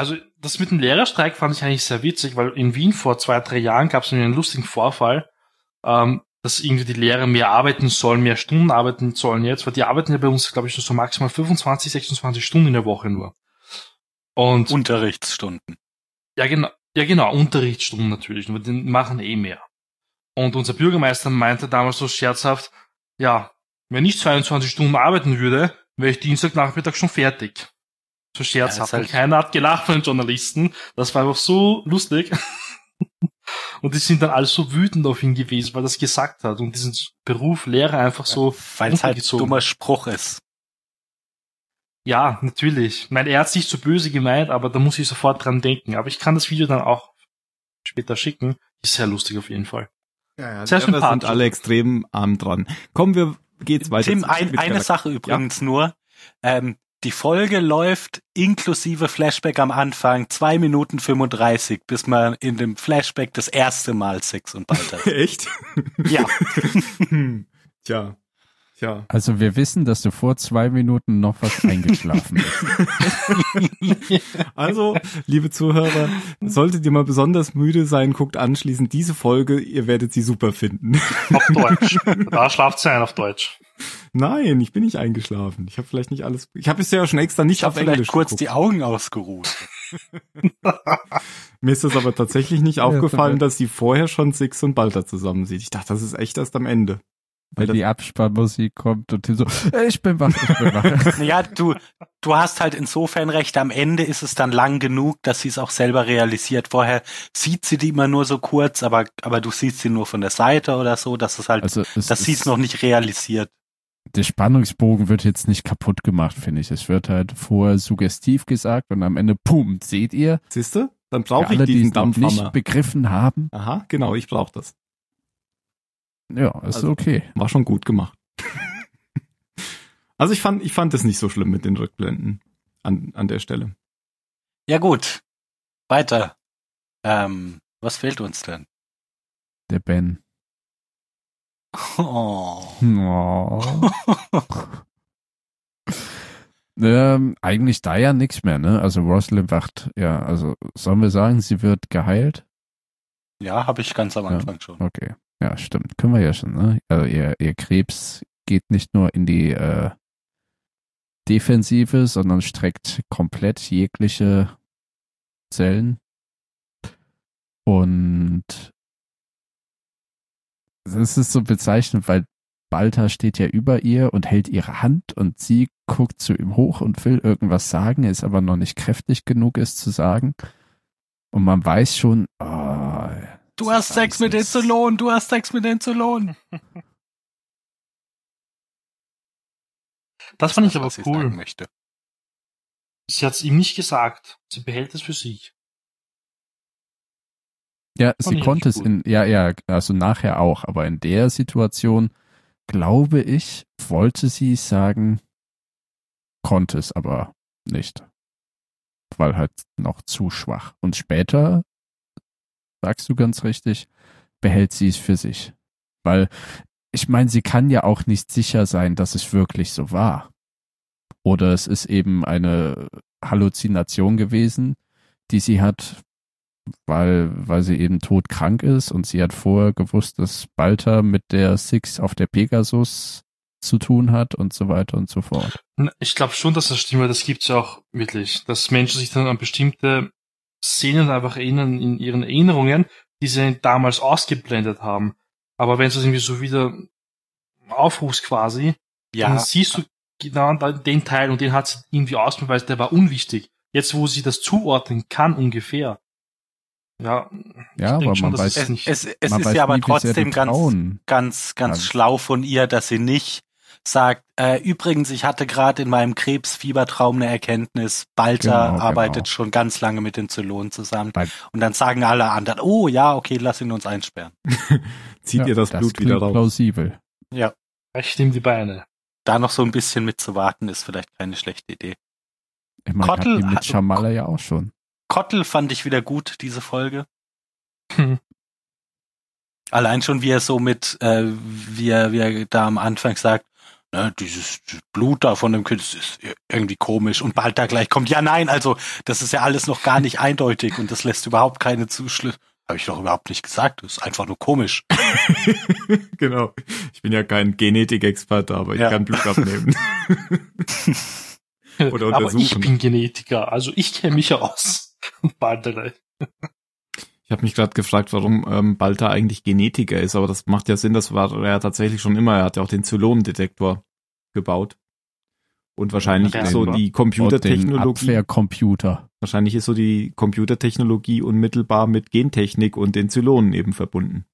Also das mit dem Lehrerstreik fand ich eigentlich sehr witzig, weil in Wien vor zwei, drei Jahren gab es einen lustigen Vorfall, ähm, dass irgendwie die Lehrer mehr arbeiten sollen, mehr Stunden arbeiten sollen jetzt, weil die arbeiten ja bei uns, glaube ich, nur so maximal 25, 26 Stunden in der Woche nur. Und Unterrichtsstunden. ja genau, ja genau, Unterrichtsstunden natürlich, nur die machen eh mehr. Und unser Bürgermeister meinte damals so scherzhaft, ja, wenn ich 22 Stunden arbeiten würde, wäre ich Dienstagnachmittag schon fertig. So scherzhaft. Ja, und halt- keiner hat gelacht von den Journalisten. Das war einfach so lustig. und die sind dann alle so wütend auf ihn gewesen, weil er das gesagt hat und diesen Beruf Lehrer einfach so Weil es halt ein dummer Spruch ist. Ja, natürlich. Ich meine, er hat es nicht so böse gemeint, aber da muss ich sofort dran denken. Aber ich kann das Video dann auch später schicken. Ist sehr lustig auf jeden Fall. Ja, ja, Sehr Lehrer sind sympathisch. alle extrem arm dran. Kommen wir, geht's weiter. Tim, zu- ein, eine Sache übrigens nur. Ähm, die Folge läuft inklusive Flashback am Anfang zwei Minuten 35, bis man in dem Flashback das erste Mal Sex und bald hat. Echt? ja. Hm, Tja. Tja. Also wir wissen, dass du vor zwei Minuten noch was eingeschlafen bist. Also, liebe Zuhörer, solltet ihr mal besonders müde sein, guckt anschließend diese Folge, ihr werdet sie super finden. Auf Deutsch. Da schlaft sie ein auf Deutsch. Nein, ich bin nicht eingeschlafen. Ich habe vielleicht nicht alles. Ich habe bisher schon extra nicht Ich auf Englisch kurz geguckt. die Augen ausgeruht. Mir ist das aber tatsächlich nicht Ja, aufgefallen, dass sie vorher schon Six und Balta zusammen sieht. Ich dachte, das ist echt erst am Ende. Weil die Abspannmusik kommt und die so, "Äh, ich bin wach, ich bin wach. Naja, du, du hast halt insofern recht, am Ende ist es dann lang genug, dass sie es auch selber realisiert. Vorher sieht sie die immer nur so kurz, aber, aber du siehst sie nur von der Seite oder so, dass es halt, Also es dass sie es noch nicht realisiert. Der Spannungsbogen wird jetzt nicht kaputt gemacht, finde ich. Es wird halt vorher suggestiv gesagt und am Ende, pum, seht ihr? siehst du? Dann brauche ich alle, die diesen es noch nicht Dampfhammer. begriffen haben, Aha, genau, ich brauche das. ja, ist Also- okay. War schon gut gemacht. also ich fand, ich fand es nicht so schlimm mit den Rückblenden an, an der Stelle. Ja gut, weiter. Ähm, was fehlt uns denn? Der Ben. Oh. Oh. ähm, eigentlich da ja nichts mehr, ne? Also Rosalind wacht, ja, also sollen wir sagen, sie wird geheilt? Ja, habe ich ganz am Ja. Anfang schon. Okay, ja, stimmt. Können wir ja schon, ne? Also ihr, ihr Krebs geht nicht nur in die äh, Defensive, sondern streckt komplett jegliche Zellen. Und das ist so bezeichnend, weil Balta steht ja über ihr und hält ihre Hand und sie guckt zu ihm hoch und will irgendwas sagen, ist aber noch nicht kräftig genug, es zu sagen. Und man weiß schon, oh, Du hast Sex mit den Zylonen, du hast Sex mit den Zylonen. Das fand ich aber cool. möchte. Sie hat es ihm nicht gesagt. Sie behält es für sich. Ja, sie konnte es in, ja, ja, also nachher auch, aber in der Situation, glaube ich, wollte sie sagen, konnte es aber nicht. Weil halt noch zu schwach. Und später, sagst du ganz richtig, behält sie es für sich. Weil, ich meine, sie kann ja auch nicht sicher sein, dass es wirklich so war. Oder es ist eben eine Halluzination gewesen, die sie hat, weil, weil sie eben todkrank ist und sie hat vorher gewusst, dass Balta mit der Six auf der Pegasus zu tun hat und so weiter und so fort. Ich glaube schon, dass das stimmt, weil das gibt's ja auch wirklich, dass Menschen sich dann an bestimmte Szenen einfach erinnern in ihren Erinnerungen, die sie damals ausgeblendet haben. Aber wenn du es irgendwie so wieder aufrufst quasi, Ja, dann siehst du genau den Teil und den hat sie irgendwie ausbeweist, der war unwichtig. Jetzt, wo sie das zuordnen kann ungefähr. Ja, ich Ja, aber schon, man weiß- es nicht. es, es ist ja aber trotzdem ganz, ganz, ganz kannst. schlau von ihr, dass sie nicht sagt, äh, übrigens, ich hatte gerade in meinem Krebsfiebertraum eine Erkenntnis, Balter Genau, arbeitet genau. schon ganz lange mit den Zylonen zusammen. Bei- Und dann sagen alle anderen, oh ja, okay, lass ihn uns einsperren. Zieht Ja, ihr das, Blut wieder klingt raus? plausibel. Ja, Recht ihm die Beine. da noch so ein bisschen mit zu warten, ist vielleicht keine schlechte Idee. Ich meine, Kottel die mit Shamala ja auch schon. Kottel fand ich wieder gut, diese Folge. Hm. Allein schon, wie er so mit, äh, wie er, wie er da am Anfang sagt, ne, dieses Blut da von dem Kind das ist irgendwie komisch und bald da gleich kommt, ja nein, also das ist ja alles noch gar nicht eindeutig und das lässt überhaupt keine Zuschlüsse. Habe ich doch überhaupt nicht gesagt, das ist einfach nur komisch. genau. Ich bin ja kein Genetikexperte, aber ich Ja. kann Blut abnehmen. Oder Aber ich untersuchen. bin Genetiker, also ich kenne mich aus. Bald gleich. Ich habe mich gerade gefragt, warum ähm, Balta eigentlich Genetiker ist, aber das macht ja Sinn, das war er ja tatsächlich schon immer. Er hat ja auch den Zylonendetektor gebaut. Und wahrscheinlich Ja, ist so die Computertechnologie, Abwehrcomputer. wahrscheinlich ist so die Computertechnologie unmittelbar mit Gentechnik und den Zylonen eben verbunden.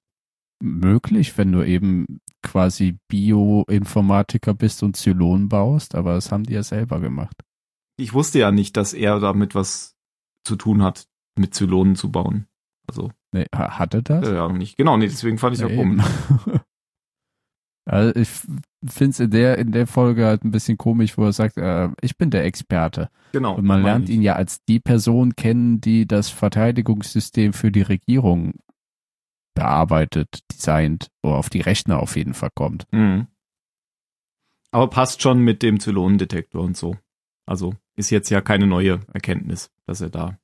Möglich, wenn du eben quasi Bioinformatiker bist und Zylon baust, aber das haben die ja selber gemacht. Ich wusste ja nicht, dass er damit was zu tun hat, mit Zylonen zu bauen. Also, Nee, ha- hatte das? ja, nicht. Genau, nee, deswegen fand ich Nee, komisch. eben. also ich finde es in der, in der Folge halt ein bisschen komisch, wo er sagt, äh, ich bin der Experte. Genau. Und man lernt ich. ihn ja als die Person kennen, die das Verteidigungssystem für die Regierung bearbeitet, designt, oder auf die Rechner auf jeden Fall kommt. Mhm. Aber passt schon mit dem Zylonendetektor und so. Also ist jetzt ja keine neue Erkenntnis, dass er da.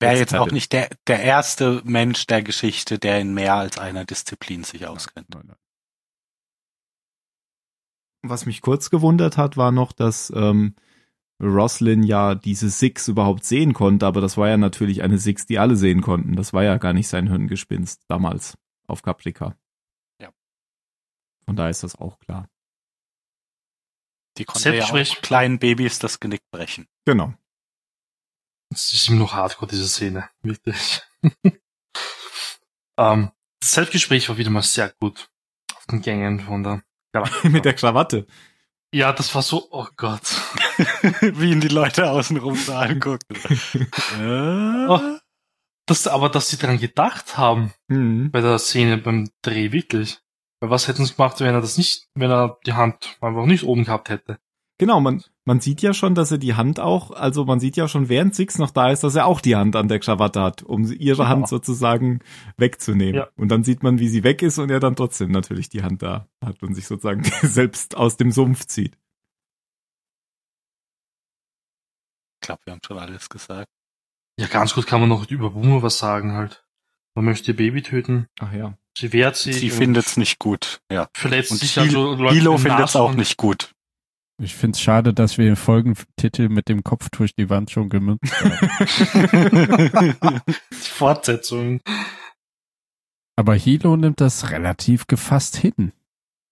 Wäre Jetzt auch nicht der, der erste Mensch der Geschichte, der in mehr als einer Disziplin sich auskennt. Nein, nein. Was mich kurz gewundert hat, war noch, dass ähm, Roslin ja diese Six überhaupt sehen konnte, aber das war ja natürlich eine Six, die alle sehen konnten. Das war ja gar nicht sein Hirngespinst damals auf Caprica. Ja. Von daher ist das auch klar. Die konnte ja Selbstgespräch- auch kleinen Babys das Genick brechen. Genau. Es ist immer noch hardcore, diese Szene. Wirklich. ähm, das Selbstgespräch war wieder mal sehr gut. Auf den Gängen von der Galaktika. Mit der Krawatte. Ja, das war so, oh Gott. Wie ihn die Leute außenrum so angucken. äh? Das, aber dass sie dran gedacht haben, Mhm. bei der Szene beim Dreh, wirklich. Weil was hätten sie gemacht, wenn er das nicht, wenn er die Hand einfach nicht oben gehabt hätte? Genau, man, man sieht ja schon, dass er die Hand auch, also man sieht ja schon, während Six noch da ist, dass er auch die Hand an der Krawatte hat, um ihre Genau. Hand sozusagen wegzunehmen. Ja. Und dann sieht man, wie sie weg ist und er dann trotzdem natürlich die Hand da hat und sich sozusagen selbst aus dem Sumpf zieht. Glaube, wir haben schon alles gesagt. Ja, ganz gut kann man noch über Boomer was sagen halt. Man möchte ihr Baby töten, Ach ja. sie wehrt sich. Sie und findet's nicht gut. Ja. Verletzt Und sich Hilo, also läuft Hilo dem findet's auch nicht gut. Ich find's schade, dass wir den Folgentitel mit dem Kopf durch die Wand schon gemünzt haben. Die Fortsetzung. Aber Hilo nimmt das relativ gefasst hin,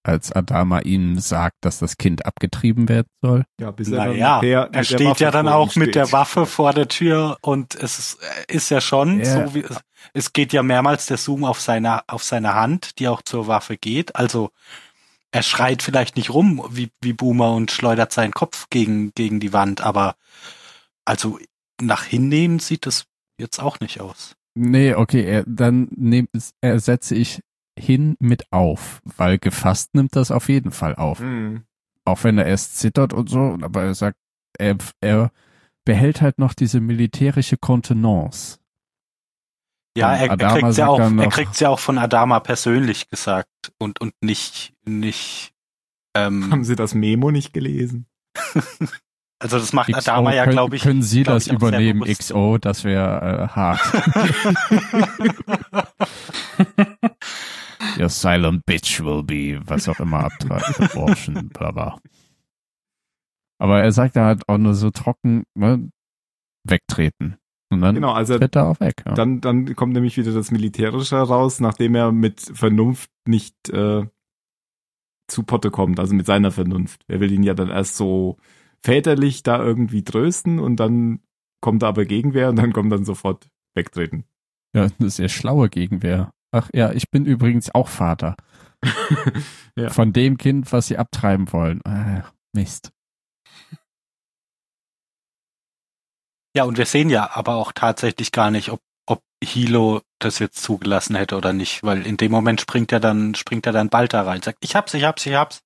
als Adama ihm sagt, dass das Kind abgetrieben werden soll. Ja, bis er Naja, der, er steht Waffe ja dann auch mit der steht. Waffe vor der Tür und es ist, ist ja schon Ja. so wie es, es geht ja mehrmals der Zoom auf seine auf seine Hand, die auch zur Waffe geht. Also er schreit vielleicht nicht rum wie wie Boomer und schleudert seinen Kopf gegen gegen die Wand, aber also nach hinnehmen sieht es jetzt auch nicht aus. Nee, okay, er, dann nehm, ersetze ich hin mit auf, weil gefasst nimmt das auf jeden Fall auf. Mhm. Auch wenn er erst zittert und so, aber er sagt, er, er behält halt noch diese militärische Kontenance. Ja, er, er Adama kriegt's ja auch, dann er noch- kriegt's ja auch von Adama persönlich gesagt und und nicht nicht ähm, Haben Sie das Memo nicht gelesen? also das macht XO, Adama ja, glaube ich. Können Sie das übernehmen. XO? Das wäre äh, hart. Your silent bitch will be, was auch immer, abortion, bla bla. Aber er sagt da halt auch nur so trocken, ne, wegtreten. Und dann Genau, also tritt er auch weg. Ja. dann, dann kommt nämlich wieder das Militärische raus, nachdem er mit Vernunft nicht äh, zu Potte kommt, also mit seiner Vernunft. Er will ihn ja dann erst so väterlich da irgendwie trösten und dann kommt da aber Gegenwehr und dann kommt dann sofort wegtreten. ja, das ist ja schlaue Gegenwehr. Ach ja, ich bin übrigens auch Vater. Ja. Von dem Kind, was sie abtreiben wollen. Ah, Mist. Ja, und wir sehen ja aber auch tatsächlich gar nicht, ob, ob Hilo das jetzt zugelassen hätte oder nicht, weil in dem Moment springt er dann, springt er dann bald da rein, sagt, ich hab's, ich hab's, ich hab's.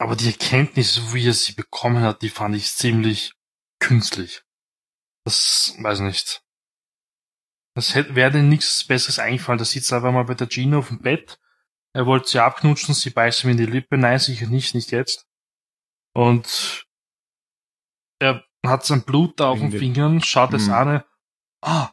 Aber die Erkenntnis, wie er sie bekommen hat, die fand ich ziemlich künstlich. Das weiß nicht. Das hätte, wäre denn nichts Besseres eingefallen. Da sitzt er einfach mal bei der Gina auf dem Bett. Er wollte sie abknutschen, sie beißt ihm in die Lippe. Nein, sicher nicht, nicht jetzt. Und er hat sein Blut da auf den Fingern, schaut es Hm. an. Ah,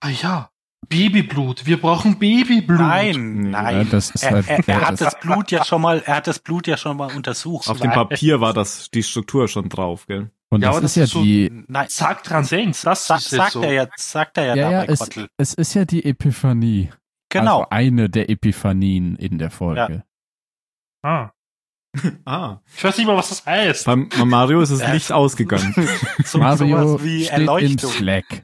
ah ja, Babyblut. Wir brauchen Babyblut. Nein, Ja, nein. das ist Er, halt, er, er ja, hat das, das Blut ja schon mal, er hat das Blut ja schon mal untersucht. Auf dem. Papier war das die Struktur schon drauf, gell? Und Ja, das aber ist das ja ist so- die, Nein, Sag dran, denk, das sa ist jetzt sagt so. er ja, sagt er ja, ja, ja, dabei, es, Kottel. es ist ja die Epiphanie. Genau. Also eine der Epiphanien in der Folge. Ah. Ah. Ich weiß nicht mal, was das heißt. Beim Mario ist das Äh, Licht ausgegangen. so, Mario sowas wie steht im Erleuchtung. Slack.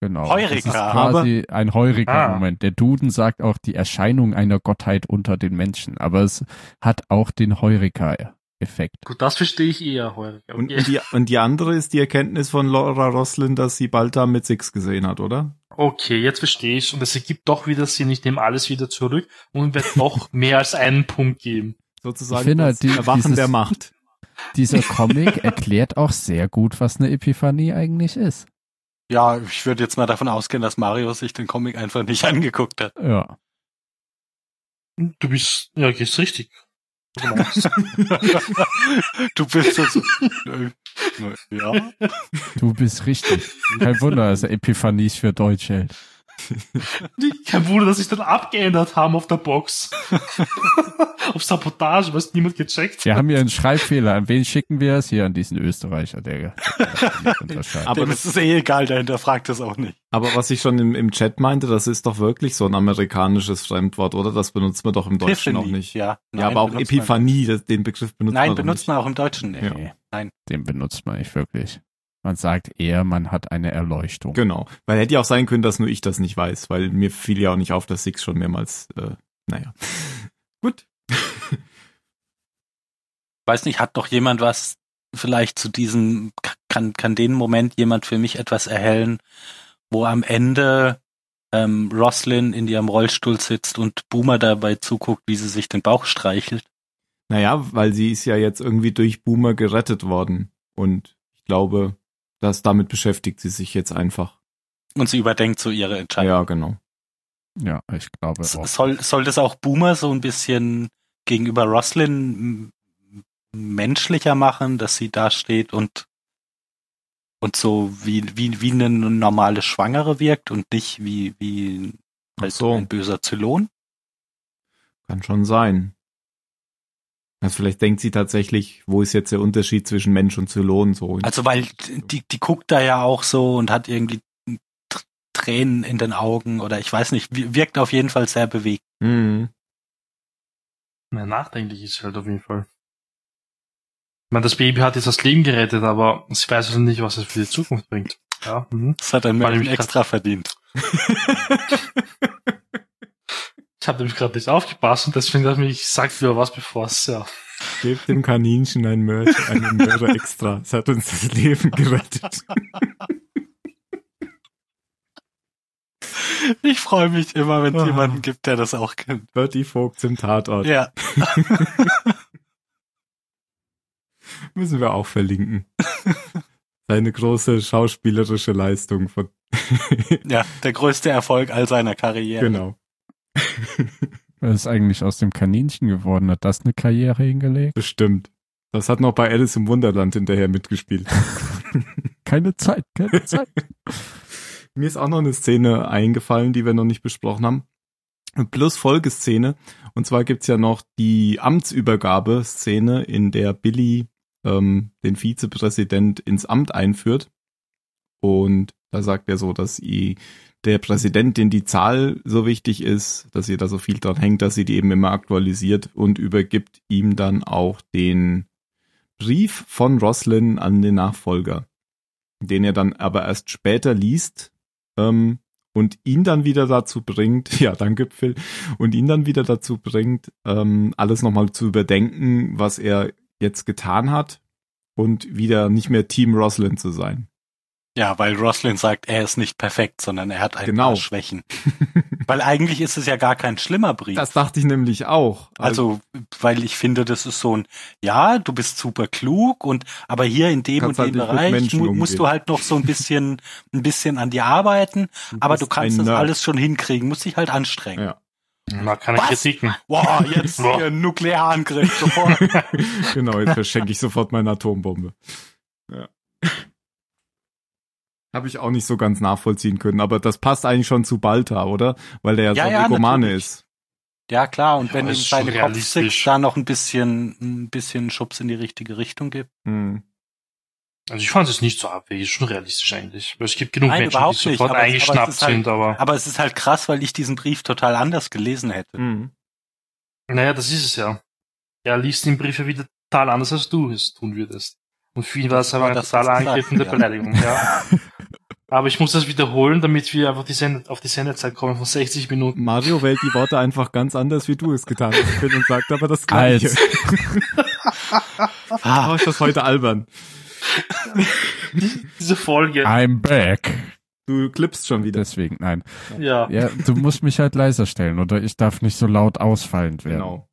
Genau. Heureka. Das ist quasi ein Heureka-Moment. Der Duden sagt auch die Erscheinung einer Gottheit unter den Menschen, aber es hat auch den Heureka-Effekt. Gut, das verstehe ich eher. Und, Okay. und, die, und die andere ist die Erkenntnis von Laura Roslin, dass sie bald da mit Six gesehen hat, oder? okay, jetzt verstehe ich. Und es ergibt doch wieder Sinn. Ich nehme alles wieder zurück und werde doch mehr als einen Punkt geben. Sozusagen Ich finde das halt die- Erwachen dieses- der Macht. Dieser Comic erklärt auch sehr gut, was eine Epiphanie eigentlich ist. Ja, ich würde jetzt mal davon ausgehen, dass Mario sich den Comic einfach nicht angeguckt hat. Ja. Du bist, ja, gehst richtig. du bist so, so ja. Du bist richtig. Kein Wunder, dass er Epiphanies für Deutsch hält. Kein Wunder, dass sich dann abgeändert haben auf der Box. auf Sabotage, was niemand gecheckt. Wir haben hier einen Schreibfehler. An wen schicken wir es? Hier an diesen Österreicher, der, der unterscheidet. Aber das ist eh egal, der hinterfragt das auch nicht. Aber was ich schon im, im Chat meinte, das ist doch wirklich so ein amerikanisches Fremdwort, oder? Das benutzt man doch im Deutschen Epiphany, auch nicht. Ja, nein, ja aber auch Epiphanie, das, den Begriff benutzt nein, man benutzt nicht. man auch im Deutschen nicht. Nee, nein. Den benutzt man nicht wirklich. Man sagt eher, man hat eine Erleuchtung. Genau. Weil hätte ja auch sein können, dass nur ich das nicht weiß, weil mir fiel ja auch nicht auf, dass Six schon mehrmals, äh, naja. Gut. Weiß nicht, hat doch jemand was vielleicht zu diesem, kann, kann den Moment jemand für mich etwas erhellen, wo am Ende ähm, Roslyn in ihrem Rollstuhl sitzt und Boomer dabei zuguckt, wie sie sich den Bauch streichelt? Naja, weil sie ist ja jetzt irgendwie durch Boomer gerettet worden. Und ich glaube, das damit beschäftigt sie sich jetzt einfach. Und sie überdenkt so ihre Entscheidung. Ja, genau. Ja, ich glaube auch. Soll, soll das auch Boomer so ein bisschen gegenüber Roslyn menschlicher machen, dass sie da steht und und so wie wie wie eine normale Schwangere wirkt und nicht wie wie halt so. ein böser Zylon? Kann schon sein. Also vielleicht denkt sie tatsächlich, wo ist jetzt der Unterschied zwischen Mensch und Zylon so. Also weil die, die guckt da ja auch so und hat irgendwie Tränen in den Augen oder ich weiß nicht, wirkt auf jeden Fall sehr bewegt. Mhm. Na, nachdenklich ist halt auf jeden Fall. Ich meine, das Baby hat jetzt das Leben gerettet, aber sie weiß also nicht, was es für die Zukunft bringt. Ja, mhm. Das hat ein Menschen extra verdient. Ich habe nämlich gerade nicht aufgepasst und deswegen dachte ich, ich sag lieber was, bevor es ja. Gebt dem Kaninchen ein Mörder, einen Mörder extra. Es hat uns das Leben gerettet. Ich freue mich immer, wenn es oh. jemanden gibt, der das auch kennt. Bertie Vogt im Tatort. Ja. Müssen wir auch verlinken. Seine große schauspielerische Leistung von. ja, der größte Erfolg all seiner Karriere. Genau. Was ist eigentlich aus dem Kaninchen geworden? Hat das eine Karriere hingelegt? Bestimmt. Das hat noch bei Alice im Wunderland hinterher mitgespielt. keine Zeit, keine Zeit. Mir ist auch noch eine Szene eingefallen, die wir noch nicht besprochen haben. Plus Folgeszene. Und zwar gibt's ja noch die Amtsübergabe-Szene, in der Billy ähm, den Vizepräsident ins Amt einführt. Und da sagt er so, dass i der Präsidentin die Zahl so wichtig ist, dass ihr da so viel dran hängt, dass sie die eben immer aktualisiert und übergibt ihm dann auch den Brief von Roslyn an den Nachfolger, den er dann aber erst später liest ähm, und ihn dann wieder dazu bringt, ja, danke Phil, und ihn dann wieder dazu bringt, ähm, alles nochmal zu überdenken, was er jetzt getan hat und wieder nicht mehr Team Roslyn zu sein. Ja, weil Roslin sagt, er ist nicht perfekt, sondern er hat ein genau. paar Schwächen. weil eigentlich ist es ja gar kein schlimmer Brief. Das dachte ich nämlich auch. Also, also weil ich finde, das ist so ein, ja, du bist super klug und, aber hier in dem und halt dem Bereich mu musst du halt noch so ein bisschen, ein bisschen an dir arbeiten, du aber du kannst das alles schon hinkriegen, musst dich halt anstrengen. Ja. Man keine Was? Kritiken. Boah, jetzt Boah. Nuklearangriff sofort. genau, jetzt verschenke ich sofort meine Atombombe. Ja. Habe ich auch nicht so ganz nachvollziehen können, aber das passt eigentlich schon zu Balta, oder? Weil der ja, ja so ja, Egomane natürlich. ist. Ja, klar, und ja, wenn ihm seine Kopfsix da noch ein bisschen, ein bisschen Schubs in die richtige Richtung gibt. Hm. Also ich fand es nicht so abwegig, schon realistisch eigentlich. Weil es gibt genug Nein, Menschen, die sofort nicht, eingeschnappt halt, sind, aber. Aber es ist halt krass, weil ich diesen Brief total anders gelesen hätte. Mhm. Naja, das ist es ja. Er liest den Brief ja wieder total anders, als du es tun würdest. Und für ihn war es aber eine total angegriffene ja. Beleidigung, ja. Aber ich muss das wiederholen, damit wir einfach die Send auf die Sendezeit kommen von 60 Minuten. Mario wählt die Worte einfach ganz anders, wie du es getan hast und sagt aber das Gleiche. ah, ist das heute albern. Diese Folge. I'm back. Du klippst schon wieder. Deswegen, nein. Ja. Ja, du musst mich halt leiser stellen oder ich darf nicht so laut ausfallend werden. Genau.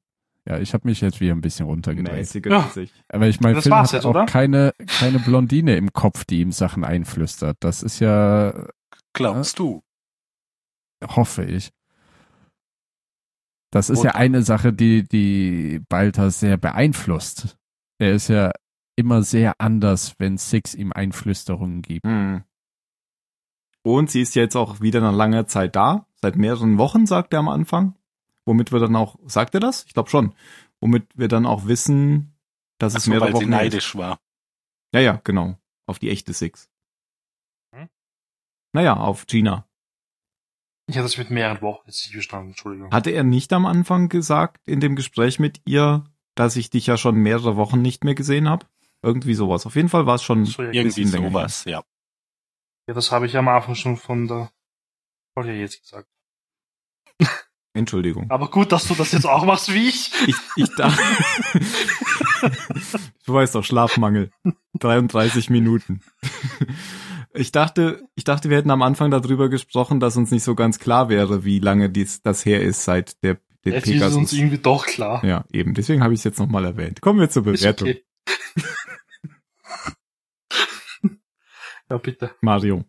Ja, ich habe mich jetzt wieder ein bisschen runtergedreht. Ja. Aber ich meine, Film hat jetzt, auch keine, keine Blondine im Kopf, die ihm Sachen einflüstert. Das ist ja. Glaubst äh, du? Hoffe ich. Das ist Und- ja eine Sache, die, die Balta sehr beeinflusst. Er ist ja immer sehr anders, wenn Six ihm Einflüsterungen gibt. Hm. Und sie ist jetzt auch wieder nach langer Zeit da. Seit mehreren Wochen, sagt er am Anfang. Womit wir dann auch, sagt er das? Ich glaube schon. Womit wir dann auch wissen, dass es so, mehrere weil Wochen sie ist. neidisch war. Ja, ja, genau. Auf die echte Six. Hm? Naja, auf Gina. Ich hatte das mit mehreren Wochen jetzt nicht verstanden, Entschuldigung. Hatte er nicht am Anfang gesagt, in dem Gespräch mit ihr, dass ich dich ja schon mehrere Wochen nicht mehr gesehen habe? Irgendwie sowas. Auf jeden Fall war es schon So, ja, Irgendwie bisschen länger sowas, ja. ja, das habe ich am Anfang schon von der Folge jetzt gesagt. Entschuldigung. Aber gut, dass du das jetzt auch machst wie ich. Ich, ich dachte. du weißt doch, Schlafmangel. 33 Minuten. Ich dachte, ich dachte, wir hätten am Anfang darüber gesprochen, dass uns nicht so ganz klar wäre, wie lange dies, das her ist seit der, der Jetzt ist es uns Pegasus. irgendwie doch klar. Ja, eben. Deswegen habe ich es jetzt nochmal erwähnt. Kommen wir zur Ist Bewertung. okay. ja, bitte. Mario.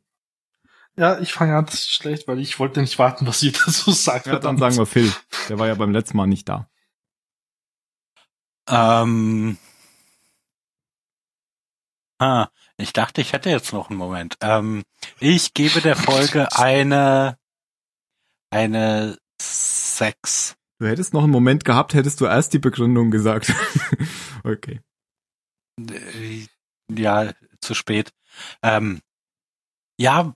Ja, ich fange an, das ist schlecht, weil ich wollte nicht warten, was ihr dazu sagt. Ja, dann sagen wir Phil. Der war ja beim letzten Mal nicht da. Ähm, ah, ich dachte, ich hätte jetzt noch einen Moment. Ähm, ich gebe der Folge eine, eine sechs. Du hättest noch einen Moment gehabt, hättest du erst die Begründung gesagt. okay. Ja, zu spät. Ähm, ja,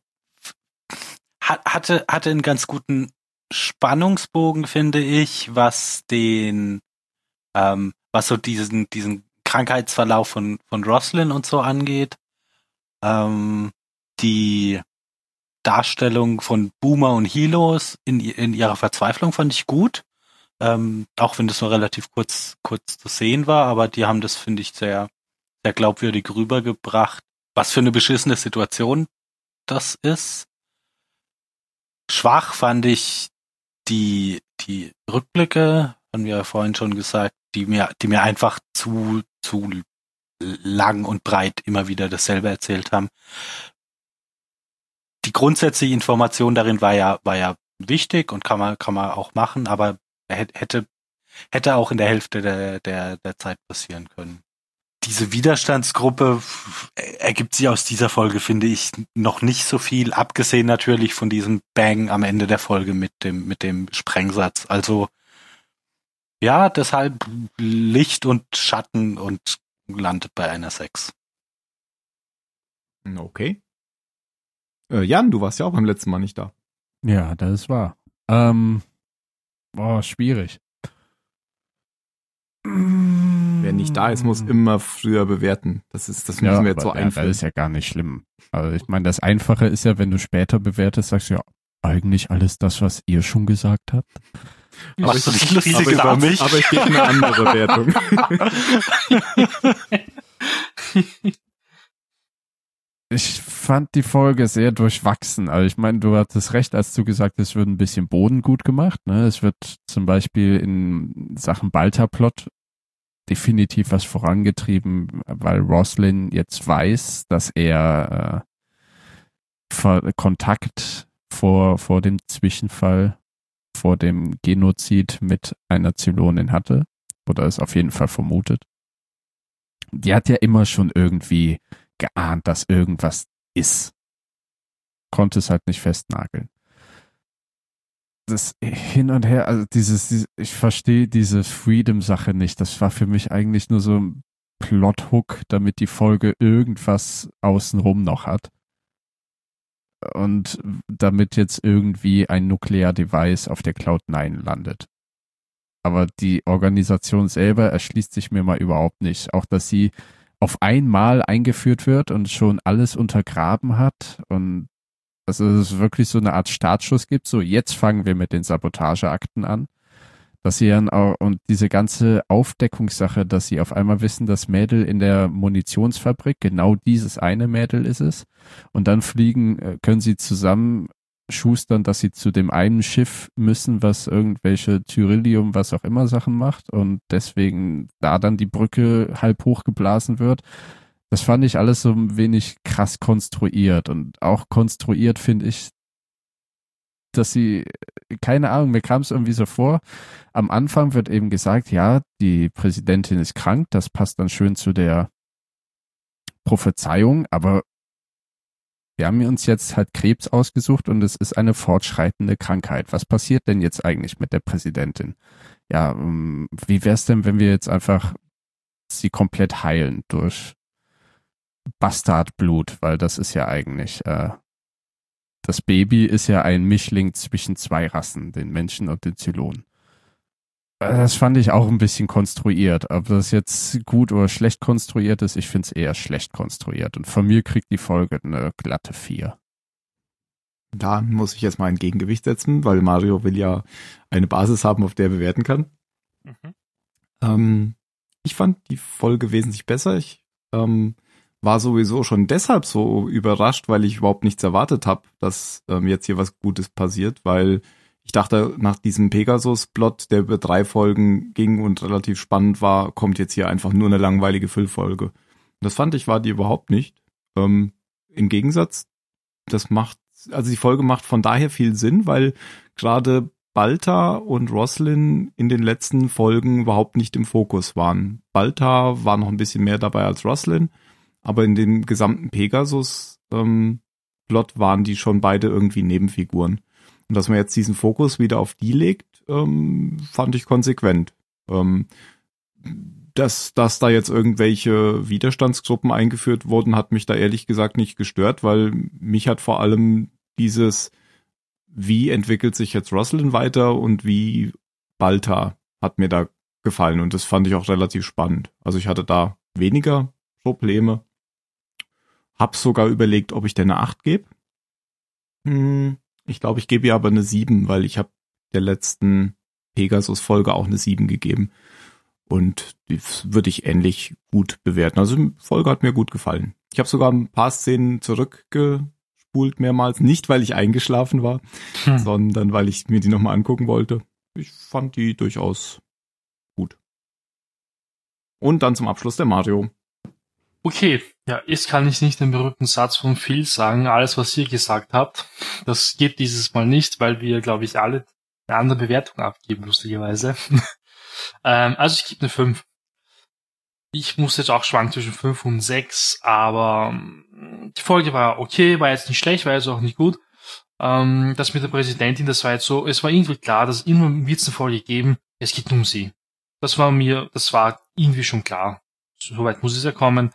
hatte, hatte einen ganz guten Spannungsbogen, finde ich, was den, ähm, was so diesen, diesen Krankheitsverlauf von, von Roslyn und so angeht. Ähm, die Darstellung von Boomer und Hilos in, in ihrer Verzweiflung fand ich gut. Ähm, auch wenn das nur relativ kurz, kurz zu sehen war, aber die haben das, finde ich, sehr, sehr glaubwürdig rübergebracht, was für eine beschissene Situation das ist. Schwach fand ich die, die Rückblicke, haben wir ja vorhin schon gesagt, die mir, die mir einfach zu, zu lang und breit immer wieder dasselbe erzählt haben. Die grundsätzliche Information darin war ja, war ja wichtig und kann man, kann man auch machen, aber hätte, hätte auch in der Hälfte der, der, der Zeit passieren können. Diese Widerstandsgruppe ergibt sich aus dieser Folge, finde ich, noch nicht so viel, abgesehen natürlich von diesem Bang am Ende der Folge mit dem, mit dem Sprengsatz. Also, ja, deshalb Licht und Schatten und landet bei einer 6. Okay. Äh, Jan, du warst ja auch beim letzten Mal nicht da. Ja, das ist wahr. Ähm, boah, schwierig. Wer nicht da ist, muss immer früher bewerten. Das ist, das müssen wir jetzt so aber, ja, einführen. Das ist ja gar nicht schlimm. Also ich meine, das Einfache ist ja, wenn du später bewertest, sagst du ja, eigentlich alles das, was ihr schon gesagt habt. Machst du das dich lustig aber, ich, über mich? aber ich gebe eine andere Wertung. Ich fand die Folge sehr durchwachsen. Also ich meine, du hattest recht, als du gesagt hast, es wird ein bisschen Boden gut gemacht. Ne? Es wird zum Beispiel in Sachen Balta-Plot definitiv was vorangetrieben, weil Roslin jetzt weiß, dass er äh, Kontakt vor, vor dem Zwischenfall, vor dem Genozid mit einer Zylonin hatte. Oder es auf jeden Fall vermutet. Die hat ja immer schon irgendwie geahnt, dass irgendwas ist. Konnte es halt nicht festnageln. Das hin und her, also dieses, dieses ich verstehe diese Freedom-Sache nicht. Das war für mich eigentlich nur so ein Plot-Hook, damit die Folge irgendwas außenrum noch hat. Und damit jetzt irgendwie ein Nuklear-Device auf der Cloud 9 landet. Aber die Organisation selber erschließt sich mir mal überhaupt nicht. Auch, dass sie auf einmal eingeführt wird und schon alles untergraben hat und also es wirklich so eine Art Startschuss gibt, so jetzt fangen wir mit den Sabotageakten an, dass sie dann auch, und diese ganze Aufdeckungssache, dass sie auf einmal wissen, das Mädel in der Munitionsfabrik, genau dieses eine Mädel ist es, und dann fliegen, äh, können sie zusammen schustern, dass sie zu dem einen Schiff müssen, was irgendwelche Tyrillium, was auch immer Sachen macht. Und deswegen da dann die Brücke halb hochgeblasen wird. Das fand ich alles so ein wenig krass konstruiert und auch konstruiert finde ich, dass sie, keine Ahnung, mir kam es irgendwie so vor, am Anfang wird eben gesagt, ja, die Präsidentin ist krank, das passt dann schön zu der Prophezeiung, aber wir haben uns jetzt halt Krebs ausgesucht und es ist eine fortschreitende Krankheit. Was passiert denn jetzt eigentlich mit der Präsidentin? Ja, ähm, wie wäre es denn, wenn wir jetzt einfach sie komplett heilen durch Bastardblut, weil das ist ja eigentlich, äh, das Baby ist ja ein Mischling zwischen zwei Rassen, den Menschen und den Zylonen. Äh, Das fand ich auch ein bisschen konstruiert. Ob das jetzt gut oder schlecht konstruiert ist, ich finde es eher schlecht konstruiert. Und von mir kriegt die Folge eine glatte 4. Da muss ich jetzt mal ein Gegengewicht setzen, weil Mario will ja eine Basis haben, auf der er bewerten kann. Mhm. Ähm, ich fand die Folge wesentlich besser. Ich ähm, war sowieso schon deshalb so überrascht, weil ich überhaupt nichts erwartet habe, dass ähm, jetzt hier was Gutes passiert, weil ich dachte, nach diesem Pegasus-Plot, der über drei Folgen ging und relativ spannend war, kommt jetzt hier einfach nur eine langweilige Füllfolge. Das fand ich war die überhaupt nicht. Ähm, Im Gegensatz, das macht, also die Folge macht von daher viel Sinn, weil gerade Balta und Roslin in den letzten Folgen überhaupt nicht im Fokus waren. Balta war noch ein bisschen mehr dabei als Roslin, aber in dem gesamten Pegasus-Plot waren die schon beide irgendwie Nebenfiguren. Und dass man jetzt diesen Fokus wieder auf die legt, ähm, fand ich konsequent. Ähm, dass, dass da jetzt irgendwelche Widerstandsgruppen eingeführt wurden, hat mich da ehrlich gesagt nicht gestört, weil mich hat vor allem dieses, wie entwickelt sich jetzt Roslin weiter und wie Balta hat mir da gefallen und das fand ich auch relativ spannend. Also ich hatte da weniger Probleme. Hab sogar überlegt, ob ich dir eine 8 gebe. Hm, ich glaube, ich gebe ihr aber eine 7, weil ich habe der letzten Pegasus-Folge auch eine 7 gegeben. Und die würde ich ähnlich gut bewerten. Also die Folge hat mir gut gefallen. Ich habe sogar ein paar Szenen zurückgespult mehrmals. Nicht, weil ich eingeschlafen war, Hm. sondern weil ich mir die nochmal angucken wollte. Ich fand die durchaus gut. Und dann zum Abschluss der Mario. Okay, ja, jetzt kann ich nicht den berühmten Satz von Phil sagen, alles was ihr gesagt habt. Das geht dieses Mal nicht, weil wir, glaube ich, alle eine andere Bewertung abgeben, lustigerweise. ähm, also ich gebe eine 5. Ich muss jetzt auch schwanken zwischen 5 und 6, aber ähm, die Folge war okay, war jetzt nicht schlecht, war jetzt auch nicht gut. Ähm, das mit der Präsidentin, das war jetzt so, es war irgendwie klar, dass immer wird es eine Folge geben, es geht um sie. Das war mir, das war irgendwie schon klar. Soweit muss es ja kommen.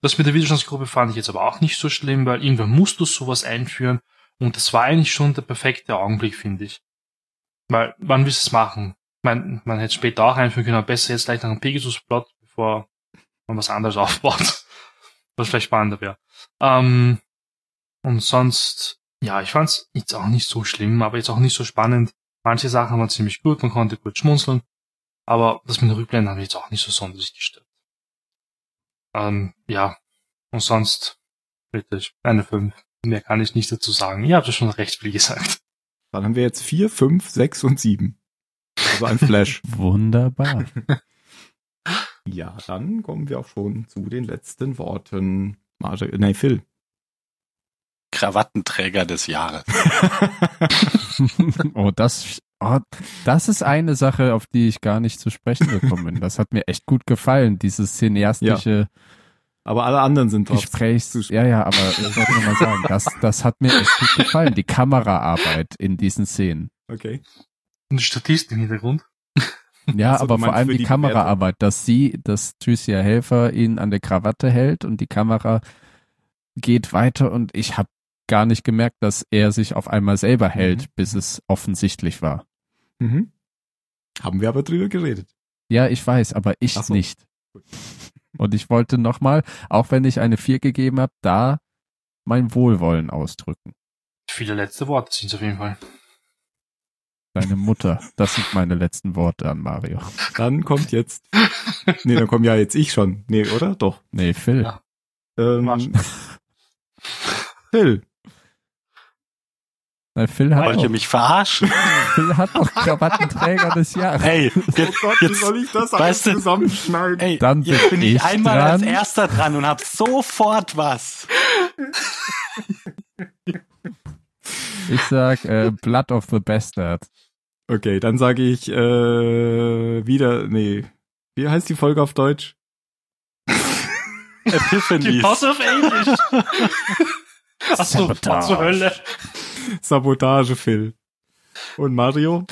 Das mit der Widerstandsgruppe fand ich jetzt aber auch nicht so schlimm, weil irgendwann musst du sowas einführen. Und das war eigentlich schon der perfekte Augenblick, finde ich. Weil, wann willst du es machen? Man, man hätte es später auch einführen können, aber besser jetzt gleich nach einem Pegasus-Plot, bevor man was anderes aufbaut. Was vielleicht spannender wäre. Ähm, und sonst, ja, ich fand es jetzt auch nicht so schlimm, aber jetzt auch nicht so spannend. Manche Sachen waren ziemlich gut, man konnte gut schmunzeln. Aber das mit den Rückblenden hat mich jetzt auch nicht so sonderlich gestört. Ähm, ja. Und sonst, wirklich, eine 5. Mehr kann ich nicht dazu sagen. Ihr habt ja schon recht viel gesagt. Dann haben wir jetzt vier, fünf, sechs und sieben. Also ein Flash. Wunderbar. ja, dann kommen wir auch schon zu den letzten Worten. Mario, nein, Phil. Krawattenträger des Jahres. oh, das, oh, das ist eine Sache, auf die ich gar nicht zu sprechen gekommen bin. Das hat mir echt gut gefallen, dieses cineastische Aber alle anderen sind drauf. Gesprächs. Ja, ja, aber ich wollte nur mal sagen, das, das hat mir echt gut gefallen, die Kameraarbeit in diesen Szenen. Okay. Und die Statisten im Hintergrund. Ja, Also, aber vor allem die, die Kameraarbeit, dass sie, dass Tricia Helfer ihn an der Krawatte hält und die Kamera geht weiter und ich habe gar nicht gemerkt, dass er sich auf einmal selber hält, Mhm. bis es offensichtlich war. Mhm. Haben wir aber drüber geredet. Ja, ich weiß, aber ich so. nicht. Und ich wollte nochmal, auch wenn ich eine 4 gegeben habe, da mein Wohlwollen ausdrücken. Viele letzte Worte sind auf jeden Fall. Deine Mutter, das sind meine letzten Worte an Mario. Dann kommt jetzt. nee, dann kommt ja jetzt ich schon. Nee, oder? Doch. Nee, Phil. Ja. Ähm, Phil. Nein, Phil hat, Wollt ihr mich verarschen? Phil hat doch Krawattenträger des Jahres. Ey, Oh jetzt, Gott, wie jetzt, soll ich das alles du- zusammenschneiden? ey, Dann jetzt bin bin ich ich einmal als dran. erster dran und hab sofort was. Ich sag äh, Blood of the Bastard. Okay, dann sage ich äh, wieder, nee. Wie heißt die Folge auf Deutsch? Die Epiphanies. House of English. Achso, zur Hölle. Sabotage, Phil. Und Mario?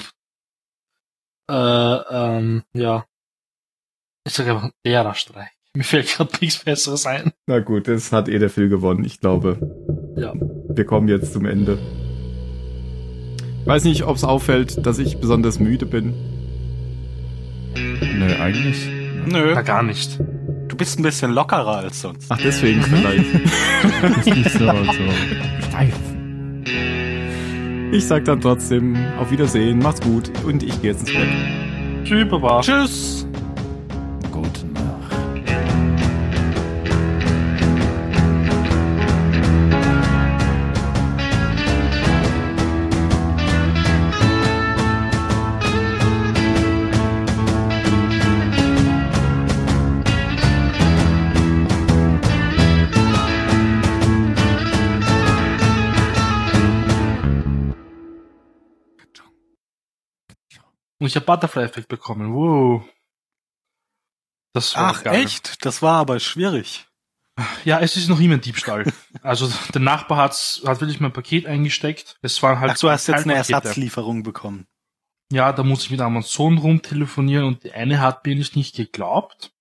Äh, ähm, ja. Ich sag einfach Lehrerstreik. Mir fällt gerade nichts Besseres ein. Na gut, das hat eh der Phil gewonnen, ich glaube. Ja. Wir kommen jetzt zum Ende. Weiß nicht, ob es auffällt, dass ich besonders müde bin. Nö, eigentlich. Nö, Na, gar nicht. du bist ein bisschen lockerer als sonst. Ach, deswegen vielleicht. Das ist nicht so, so steif. Ich sag dann trotzdem auf Wiedersehen, macht's gut und ich gehe jetzt ins Bett. Tschüss, Baba. Tschüss. Gute Nacht. Und ich habe Butterfly-Effekt bekommen. Wow. Das war Ach, geil. echt? Das war aber schwierig. Ja, es ist noch immer ein Diebstahl. also der Nachbar hat's, hat wirklich mein Paket eingesteckt. Es waren halt Ach, du hast jetzt eine. Ersatzlieferung bekommen. Ja, da muss ich mit Amazon rumtelefonieren und die eine hat mir nicht, nicht geglaubt.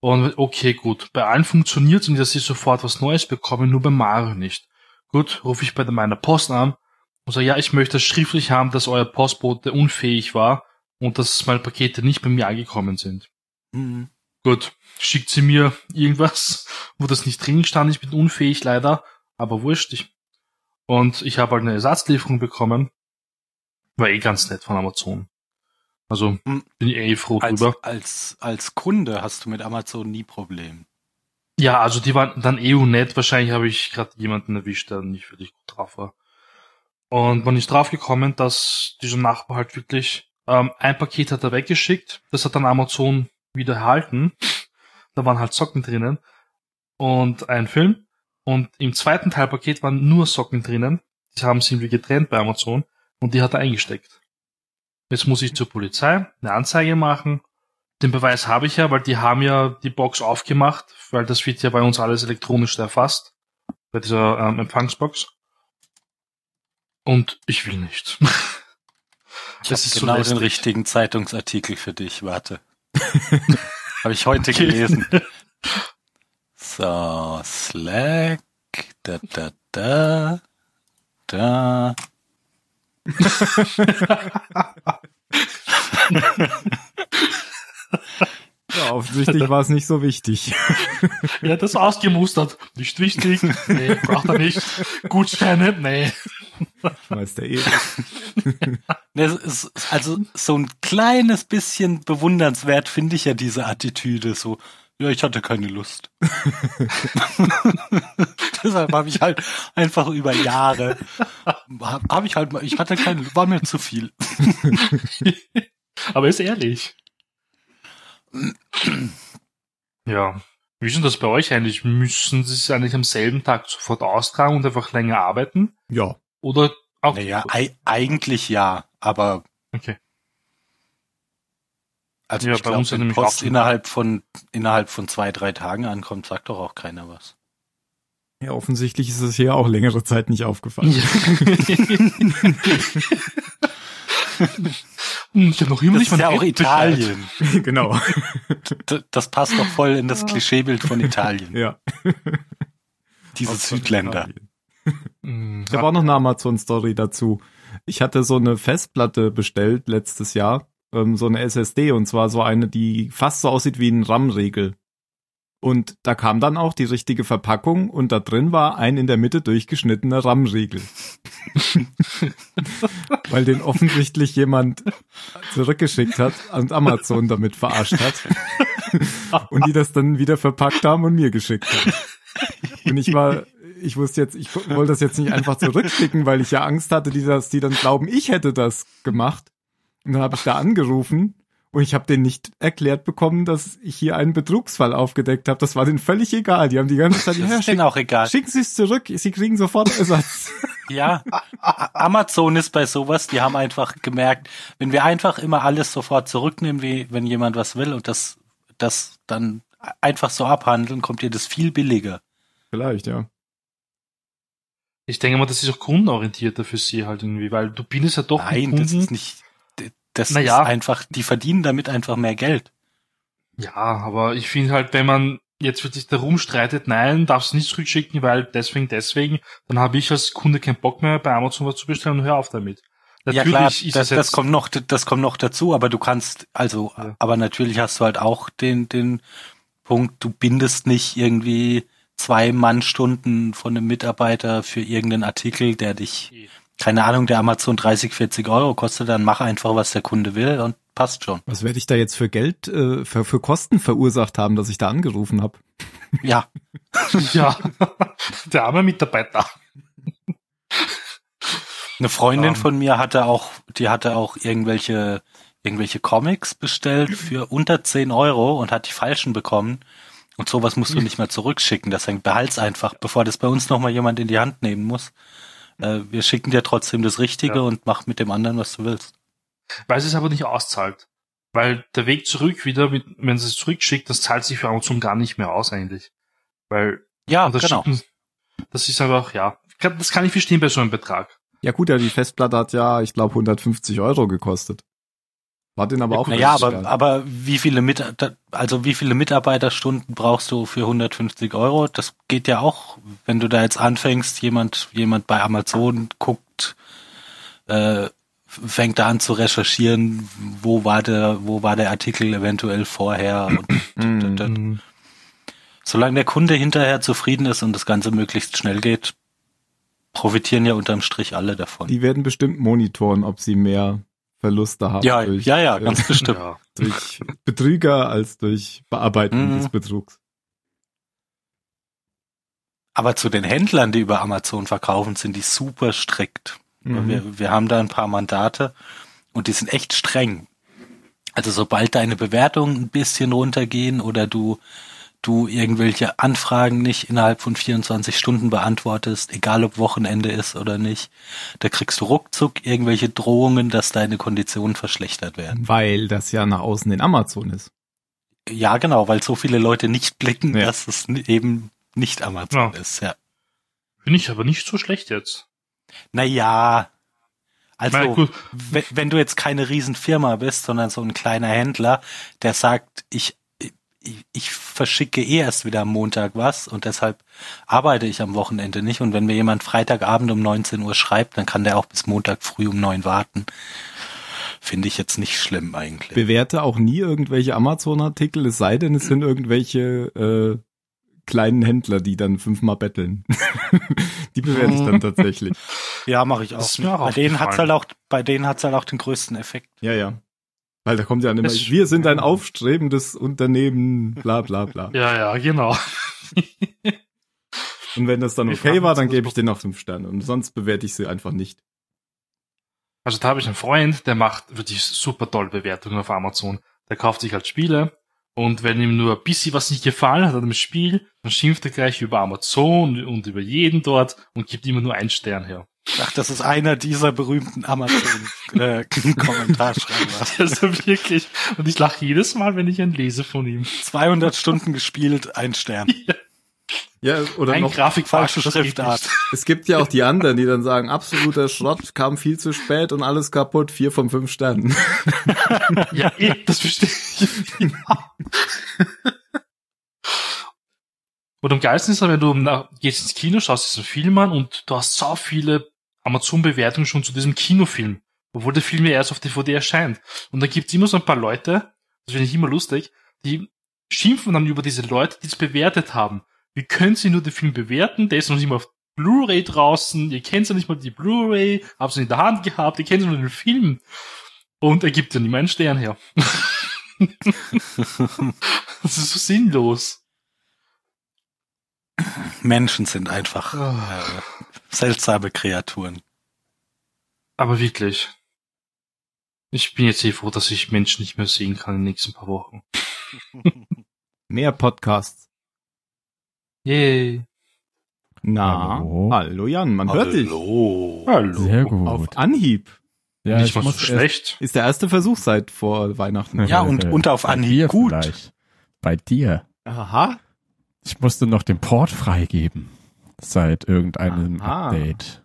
Und okay, gut. Bei allen funktioniert's und dass ich sofort was Neues bekomme, nur bei Mario nicht. Gut, rufe ich bei meiner Post an und sage, ja, ich möchte schriftlich haben, dass euer Postbote unfähig war und dass meine Pakete nicht bei mir angekommen sind. Hm. Gut, schickt sie mir irgendwas, wo das nicht drin stand. Ich bin unfähig leider, aber wurscht. Ich. Und ich habe halt eine Ersatzlieferung bekommen. War eh ganz nett von Amazon. Also Hm. bin ich eh froh Als, drüber. als, als Kunde hast du mit Amazon nie Problem. Ja, also die waren dann eh nett. Wahrscheinlich habe ich gerade jemanden erwischt, der nicht wirklich gut drauf war. Und man ist drauf gekommen, dass dieser Nachbar halt wirklich ähm, ein Paket hat er weggeschickt. Das hat dann Amazon wieder erhalten. Da waren halt Socken drinnen und ein Film. Und im zweiten Teilpaket waren nur Socken drinnen. Die haben sie irgendwie getrennt bei Amazon und die hat er eingesteckt. Jetzt muss ich zur Polizei eine Anzeige machen. Den Beweis habe ich ja, weil die haben ja die Box aufgemacht, weil das wird ja bei uns alles elektronisch erfasst. Bei dieser ähm, Empfangsbox. Und ich will nicht. Ich Das habe ist so genau den lästig. richtigen Zeitungsartikel für dich. Warte. habe ich heute Okay. gelesen. So, Slack, da, da, da, da. Ja, offensichtlich war es nicht so wichtig. Er hat das ausgemustert. Nicht wichtig. Nee, braucht er nicht. Gutscheine? Nee. Der eh. Das ist, also so ein kleines bisschen bewundernswert finde ich ja diese Attitüde. So, ja, ich hatte keine Lust. Deshalb habe ich halt einfach über Jahre, habe hab ich halt, mal- ich hatte keine, war mir zu viel. Aber ist ehrlich. Ja. Wie ist denn das bei euch eigentlich? Müssen sie es eigentlich am selben Tag sofort austragen und einfach länger arbeiten? Ja. Oder auch? Naja, ei- eigentlich ja, aber Okay. also Ja, ich bei glaube, wenn nämlich Post innerhalb von innerhalb von zwei, drei Tagen ankommt, sagt doch auch keiner was. Ja, offensichtlich ist es hier auch längere Zeit nicht aufgefallen. Hm, ich habe noch immer Das nicht ist ja auch Bescheid. Italien. genau. Das passt doch voll in das Klischeebild von Italien. Ja. Diese Aus Südländer. Italien. Hm, Ich habe auch noch eine Amazon-Story dazu. Ich hatte so eine Festplatte bestellt letztes Jahr, ähm, so eine SSD, und zwar so eine, die fast so aussieht wie ein RAM-Riegel. Und da kam dann auch die richtige Verpackung und da drin war ein in der Mitte durchgeschnittener RAM-Riegel. Weil den offensichtlich jemand zurückgeschickt hat und Amazon damit verarscht hat. und die das dann wieder verpackt haben und mir geschickt haben. Und ich war, ich wusste jetzt, ich wollte das jetzt nicht einfach zurückschicken, weil ich ja Angst hatte, die, dass die dann glauben, ich hätte das gemacht. Und dann habe ich da angerufen und ich habe denen nicht erklärt bekommen, dass ich hier einen Betrugsfall aufgedeckt habe. Das war denen völlig egal. Die haben die ganze Zeit, Das ja, ist schick, auch egal. schicken Sie es zurück, Sie kriegen sofort Ersatz. Ja, Amazon ist bei sowas, die haben einfach gemerkt, wenn wir einfach immer alles sofort zurücknehmen, wie wenn jemand was will und das, das dann einfach so abhandeln, kommt dir das viel billiger. Vielleicht, ja. Ich denke mal, das ist auch kundenorientierter für sie halt irgendwie, weil du bindest ja doch Nein, den das Kunden. ist nicht, das Naja. ist einfach, die verdienen damit einfach mehr Geld. Ja, aber ich finde halt, wenn man jetzt wirklich darum streitet, nein, darfst nicht zurückschicken, weil deswegen, deswegen, dann habe ich als Kunde keinen Bock mehr, bei Amazon was zu bestellen und hör auf damit. ja klar, ist das, das kommt noch, das kommt noch dazu, aber du kannst, also, Ja. aber natürlich hast du halt auch den, den Punkt, du bindest nicht irgendwie zwei Mannstunden von einem Mitarbeiter für irgendeinen Artikel, der dich, keine Ahnung, der Amazon 30, 40 Euro kostet, dann mach einfach, was der Kunde will und passt schon. Was werde ich da jetzt für Geld, äh, für, für Kosten verursacht haben, dass ich da angerufen habe? Ja, ja, der arme Mitarbeiter. Eine Freundin Ähm. von mir hatte auch, die hatte auch irgendwelche, irgendwelche Comics bestellt für unter 10 Euro und hat die falschen bekommen. Und sowas musst du nicht mehr zurückschicken. Deswegen behalt's einfach, bevor das bei uns nochmal jemand in die Hand nehmen muss. Äh, wir schicken dir trotzdem das Richtige Ja. und mach mit dem anderen, was du willst. Weil es es aber nicht auszahlt. Weil der Weg zurück wieder, wenn sie es zurückschickt, das zahlt sich für Amazon gar nicht mehr aus eigentlich. Weil Ja, das genau. Schicken, das ist einfach, ja, kann- das kann ich verstehen bei so einem Betrag. Ja gut, ja, die Festplatte hat ja, ich glaube, 150 Euro gekostet. War den aber auch Naja, aber, aber wie viele Mit also wie viele Mitarbeiterstunden brauchst du für 150 Euro? Das geht ja auch, wenn du da jetzt anfängst, jemand, jemand bei Amazon guckt, äh, fängt da an zu recherchieren, wo war der, wo war der Artikel eventuell vorher. Und d- solange der Kunde hinterher zufrieden ist und das Ganze möglichst schnell geht, profitieren ja unterm Strich alle davon. Die werden bestimmt monitoren, ob sie mehr Verluste haben ja, durch, ja, ja, äh, ganz bestimmt. Ja. durch Betrüger als durch Bearbeitung Mhm. des Betrugs. Aber zu den Händlern, die über Amazon verkaufen, sind die super strikt. Mhm. Wir, wir haben da ein paar Mandate und die sind echt streng. Also sobald deine Bewertungen ein bisschen runtergehen oder du, du irgendwelche Anfragen nicht innerhalb von 24 Stunden beantwortest, egal ob Wochenende ist oder nicht, da kriegst du ruckzuck irgendwelche Drohungen, dass deine Konditionen verschlechtert werden. Weil das ja nach außen in Amazon ist. Ja, genau, weil so viele Leute nicht blicken, Ja. dass es eben nicht Amazon Ja. ist, ja. Finde ich aber nicht so schlecht jetzt. Naja, Na also wenn du jetzt keine Riesenfirma bist, sondern so ein kleiner Händler, der sagt, ich, ich, ich verschicke eh erst wieder am Montag was und deshalb arbeite ich am Wochenende nicht. Und wenn mir jemand Freitagabend um 19 Uhr schreibt, dann kann der auch bis Montag früh um neun warten. Finde ich jetzt nicht schlimm eigentlich. Bewerte auch nie irgendwelche Amazon-Artikel, es sei denn, es sind irgendwelche äh, kleinen Händler, die dann fünfmal betteln. die bewerte ich dann tatsächlich. Ja, mache ich Das auch. ist mir auch bei denen hat's halt auch, bei denen hat's halt auch den größten Effekt. Ja, ja. Weil da kommt ja immer, Das- wir sind ein aufstrebendes Unternehmen, bla bla bla. ja, ja, genau. Und wenn das dann okay war, dann gebe ich denen noch fünf Sterne. Und sonst bewerte ich sie einfach nicht. Also da habe ich einen Freund, der macht wirklich super tolle Bewertungen auf Amazon. Der kauft sich halt Spiele und wenn ihm nur ein bisschen was nicht gefallen hat an dem Spiel, dann schimpft er gleich über Amazon und über jeden dort und gibt immer nur einen Stern her. Ach, das ist einer dieser berühmten Amazon-Kommentarschreiber. Also wirklich. Und ich lache jedes Mal, wenn ich einen lese von ihm. 200 Stunden gespielt, ein Stern. Ja, oder Ein noch, Grafik falsche Schriftart. es gibt ja auch die anderen, die dann sagen, absoluter Schrott, kam viel zu spät und alles kaputt, vier von fünf Sternen. Ja, eh, das verstehe ich. Ja. Und am geilsten ist, wenn du nach, gehst ins Kino, schaust diesen Film an und du hast so viele Amazon-Bewertungen schon zu diesem Kinofilm, obwohl der Film ja erst auf DVD erscheint. Und da gibt's immer so ein paar Leute, das finde ich immer lustig, die schimpfen dann über diese Leute, die es bewertet haben. Wie können sie nur den Film bewerten? Der ist noch nicht mal auf Blu-ray draußen, ihr kennt ja nicht mal die Blu-ray, habt sie in der Hand gehabt, ihr kennt ja nur den Film. Und er gibt ja nicht mal einen Stern her. das ist so sinnlos. Menschen sind einfach äh, seltsame Kreaturen. Aber wirklich. Ich bin jetzt eh froh, dass ich Menschen nicht mehr sehen kann in den nächsten paar Wochen. Mehr Podcasts. Yay. Na, Hallo? hallo, Jan, man hört dich. Hallo. Hallo. Sehr gut. Auf Anhieb. ja, Nicht ich mal so schlecht. Ist der erste Versuch seit vor Weihnachten. Ja, und- und auf Anhieb gut. Vielleicht. Bei dir. Aha. Ich musste noch den Port freigeben. Seit irgendeinem Aha. Update.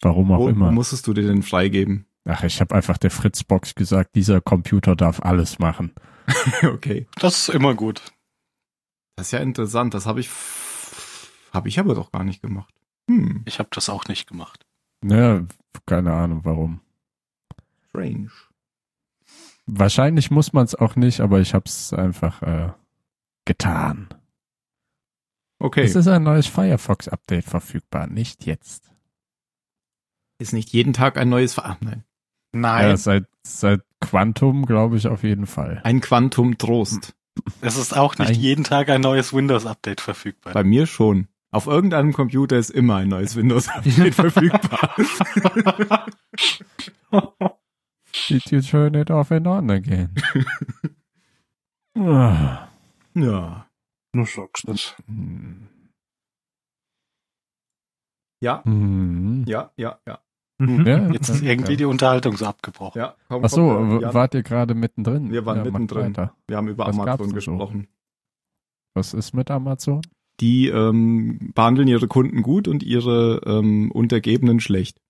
Warum auch Wo, wo immer. musstest du dir denn freigeben? Ach, ich habe einfach der Fritzbox gesagt, dieser Computer darf alles machen. okay. Das ist immer gut. Das ist ja interessant. Das habe ich, habe ich aber doch gar nicht gemacht. Hm, Ich habe das auch nicht gemacht. Ja, keine Ahnung warum. strange. Wahrscheinlich muss man es auch nicht, aber ich habe es einfach äh, getan. Okay. Es ist ein neues Firefox-Update verfügbar, nicht jetzt. Ist nicht jeden Tag ein neues Ver Ach, nein. Nein, Ja, seit, seit Quantum glaube ich auf jeden Fall. Ein Quantum Trost. es ist auch nicht Nein. jeden Tag ein neues Windows-Update verfügbar. Bei mir schon. Auf irgendeinem Computer ist immer ein neues Windows-Update verfügbar. Did you turn it off and on again? Ah, Ja. Nur sagst das. hm. Ja, Hm. ja, ja, ja. Mhm. Ja, Jetzt ist irgendwie die Unterhaltung so abgebrochen. ja komm, Ach so, komm, Jan. wart ihr gerade mittendrin? Wir waren ja, mittendrin. Wir haben über Was Amazon denn so? gesprochen. Was ist mit Amazon? Die ähm, behandeln ihre Kunden gut und ihre ähm, Untergebenen schlecht.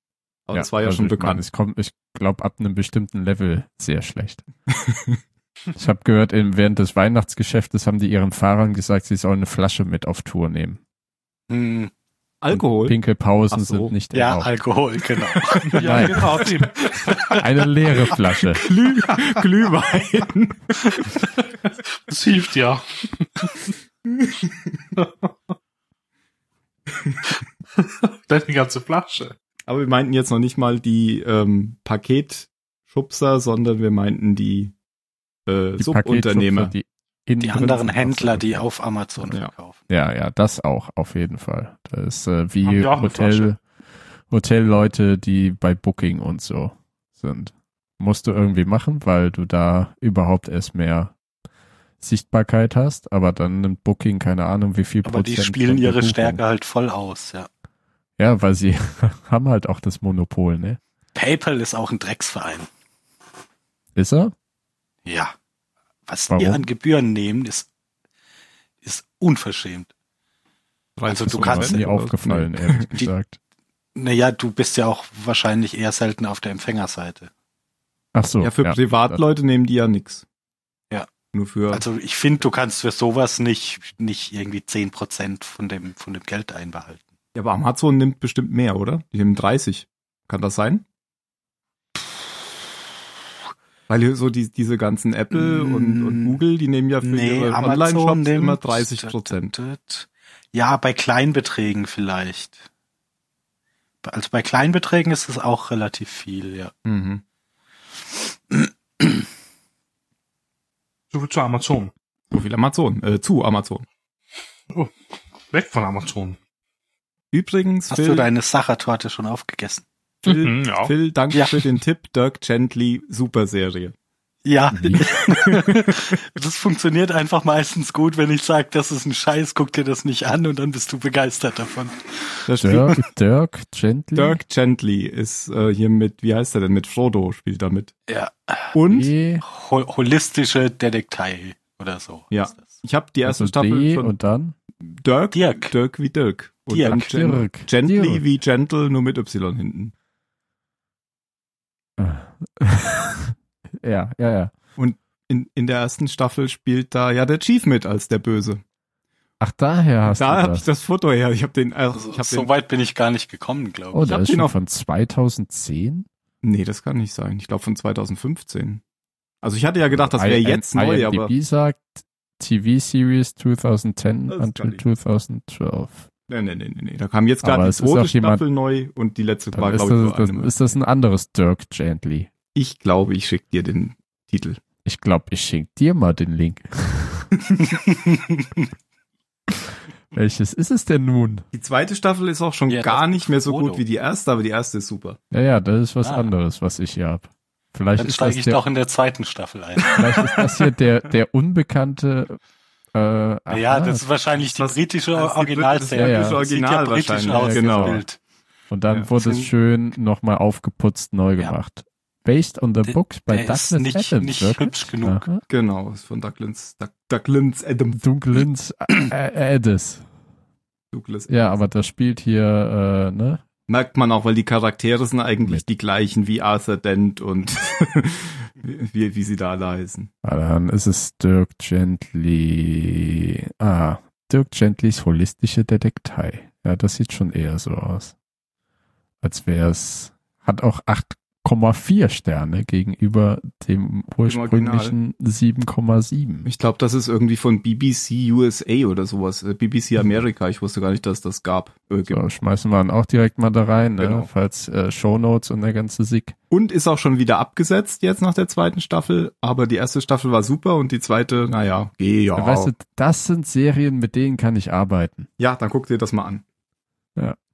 Aber das war ja also schon ich meine, bekannt. es kommt, ich glaube, ab einem bestimmten Level sehr schlecht. ich habe gehört, während des Weihnachtsgeschäftes haben die ihren Fahrern gesagt, sie sollen eine Flasche mit auf Tour nehmen. Hm, Alkohol? Pinkelpausen so. sind nicht ja, erlaubt. Alkohol, genau. Ja, Nein. genau. Eine leere Flasche. Glüh Glühwein. Das hilft ja. Deine ganze Flasche. Aber wir meinten jetzt noch nicht mal die ähm, Paketschubser, sondern wir meinten die, äh, Die Subunternehmer. Die, Die anderen. Händler, die auf Amazon Ja. verkaufen. Ja, ja, das auch, auf jeden Fall. Das ist äh, wie die Hotel? Hotelleute, die bei Booking und so sind. Musst du irgendwie machen, weil du da überhaupt erst mehr Sichtbarkeit hast, aber dann nimmt Booking keine Ahnung, wie viel Aber die Prozent spielen von der ihre Buchung. Stärke halt voll aus, ja. Ja, weil sie haben halt auch das Monopol, ne? PayPal ist auch ein Drecksverein. Ist er? Ja. Was Warum? die an Gebühren nehmen, ist, ist unverschämt. Also du Ist mir kannst- nie aufgefallen, ehrlich Die- gesagt. Naja, du bist ja auch wahrscheinlich eher selten auf der Empfängerseite. Ach so. Ja, für Privatleute nehmen die ja nix. Ja. Nur für. Also ich finde, du kannst für sowas nicht, nicht irgendwie zehn Prozent von dem, von dem Geld einbehalten. ja, aber Amazon nimmt bestimmt mehr, oder? Die nehmen 30. Kann das sein? Weil hier so die, diese ganzen Apple und, und Mm, Google, die nehmen ja für ihre Online-Shops immer 30 Prozent. Ja, bei Kleinbeträgen vielleicht. Also bei Kleinbeträgen ist es auch relativ viel, ja. Mhm. So viel zu Amazon. So viel Amazon, äh, zu Amazon. Weg von Amazon. Übrigens, Hast du Phil, deine Sachertorte schon aufgegessen? Phil, Mhm, ja. Phil, danke Ja. für den Tipp. Dirk Gently, super Serie. Ja. das funktioniert einfach meistens gut, wenn ich sage, das ist ein Scheiß, guck dir das nicht an und dann bist du begeistert davon. Dirk, Dirk Gently. Dirk Gently ist äh, hier mit, wie heißt er denn, mit Frodo spielt er mit. Ja. Und D, Hol holistische Detektei oder so. Ja. ist das. ich habe die erste also Staffel D von und dann Dirk, Dirk. Dirk wie Dirk. Und Dirk. dann Gen Dirk. Gently Dirk. wie Gentle, nur mit Y hinten. ja, ja, ja. In, in der ersten Staffel spielt da ja der Chief mit als der Böse. Ach, daher hast da du habe das. ich das Foto her. Ich habe den, äh, Also, ich hab so den, weit bin ich gar nicht gekommen, glaube Oh, ich. der hab ist den schon von 2010? nee, das kann nicht sein. Ich glaube von 2015. Also ich hatte ja gedacht, das wäre jetzt neu, aber IMDb sagt TV Series 2010 Das kann until ich. 2012. nee, nee, nee, nee, nee. Da kam jetzt gerade die zweite auch jemand- Staffel neu und die letzte war, glaube ich, das, das, ist das ein anderes Dirk Gently. Ich glaube, ich schicke dir den Titel. Ich glaube, ich schenke dir mal den Link. Welches ist es denn nun? Die zweite Staffel ist auch schon Ja, gar nicht mehr so Frodo. gut wie die erste, aber die erste ist super. Ja, ja, das ist was Ah. anderes, was ich hier hab. Vielleicht Dann steige ich der, doch in der zweiten Staffel ein. vielleicht ist das hier der, der unbekannte Äh, ja, das ist wahrscheinlich die Das- britische Originalserie. ja, ja. Das sieht Original ja britisch aus, genau. Bild. Und dann Ja. wurde es schön nochmal aufgeputzt, neu Ja. gemacht. Based on the Der- books by der Douglas ist nicht- Adams. nicht wirklich? hübsch genug. Aha. Genau, ist von Douglas, Doug, Douglas Adams. Äh, Addis. Douglas Ja, Adams. aber das spielt hier, äh, ne? Merkt man auch, weil die Charaktere sind eigentlich Mit. die gleichen wie Arthur Dent und wie, wie sie da alle heißen. Ah, Dann ist es Dirk Gently. Ah, Dirk Gentlys holistische Detektei. Ja, das sieht schon eher so aus. Als wäre es. Hat auch 8,4 Sterne gegenüber dem ursprünglichen 7,7. Ich glaube, das ist irgendwie von BBC USA oder sowas. äh, BBC Amerika. Ich wusste gar nicht, dass das gab. Äh. So, schmeißen wir dann auch direkt mal da rein, ne? Genau. falls äh, Shownotes und der ganze Sick. Und ist auch schon wieder abgesetzt jetzt nach der zweiten Staffel. Aber die erste Staffel war super und die zweite, naja, geh ja. Weißt du, das sind Serien, mit denen kann ich arbeiten. ja, dann guck dir das mal an.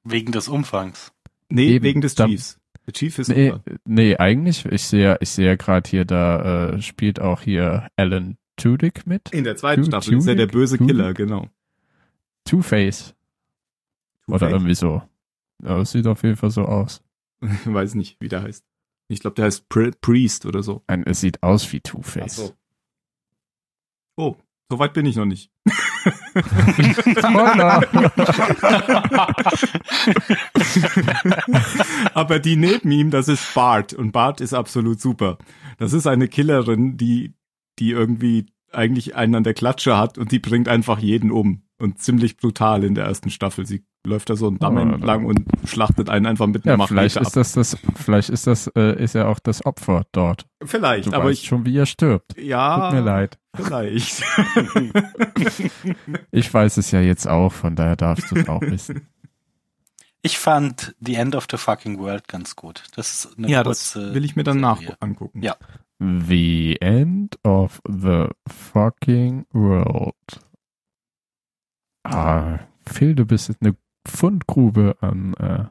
Wegen des Umfangs. Nee, Eben, wegen des da- Chiefs. Der Chief ist Nee, super. nee, eigentlich, ich sehe, ich sehe gerade hier, da äh, spielt auch hier Alan Tudyk mit. In der zweiten Tu- Staffel ist er der Tudyk? böse Tudyk? Killer, genau. Two-Face. Oder Two-Face? irgendwie so. Ja, das sieht auf jeden Fall so aus. Weiß nicht, wie der heißt. Ich glaube, der heißt Pri Priest oder so. Ein, es sieht aus wie Two-Face. so. Oh, so weit bin ich noch nicht. Spoiler! Aber die neben ihm, das ist Bart. Und Bart ist absolut super. Das ist eine Killerin, die, die irgendwie eigentlich einen an der Klatsche hat und die bringt einfach jeden um. Und ziemlich brutal in der ersten Staffel. Sie läuft da so einen Damm Oh, entlang und schlachtet einen einfach mit ja, einer vielleicht Machete ist das das, vielleicht ist das, äh, ist ja auch das Opfer dort. Vielleicht, Du aber weißt ich, schon, wie er stirbt. ja. Tut mir leid. Vielleicht. Ich weiß es ja jetzt auch, von daher darfst du es auch wissen. Ich fand The End of the Fucking World ganz gut. Das ist eine ja, das kurze will ich mir dann nach angucken. Ja. The End of the Fucking World. Ah, Phil, du bist eine Fundgrube an, äh,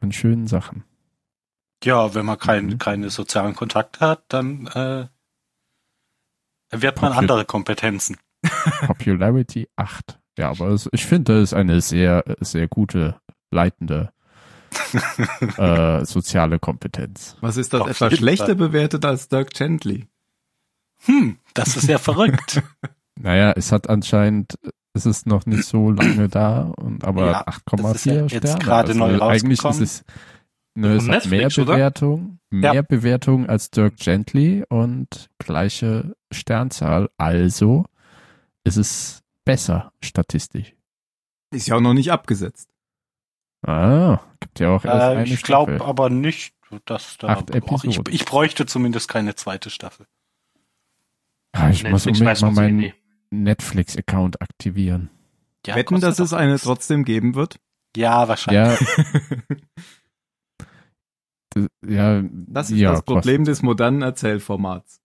an schönen Sachen. Ja, wenn man kein, Mhm. keine sozialen Kontakte hat, dann äh, erwirbt man Popul- andere Kompetenzen. Popularity 8. Ja, aber es, ich finde, das ist eine sehr, sehr gute, leitende äh, soziale Kompetenz. Was ist das Auf etwa schlechter Fall. bewertet als Dirk Gently? Hm, das ist ja verrückt. Naja, es hat anscheinend, es ist noch nicht so lange da, und aber Ja, das ist 8,4 ja jetzt Sterne. gerade neu eigentlich ist es, ne, es hat mehr Netflix, oder? Bewertung, mehr Ja. Bewertung als Dirk Gently und gleiche Sternzahl. Also ist es besser statistisch. Ist ja auch noch nicht abgesetzt. Ah, gibt ja auch erst äh, eine ich glaube Staffel. aber nicht, dass da Acht ich, Episoden. ich bräuchte zumindest keine zweite Staffel. Ah, ich muss Netflix unbedingt weiß mal eh meinen nie. Netflix-Account aktivieren. Ja, Wetten, dass es eine nichts. trotzdem geben wird? Ja, wahrscheinlich. Ja, ja, Das ist ja, das Problem des modernen Erzählformats.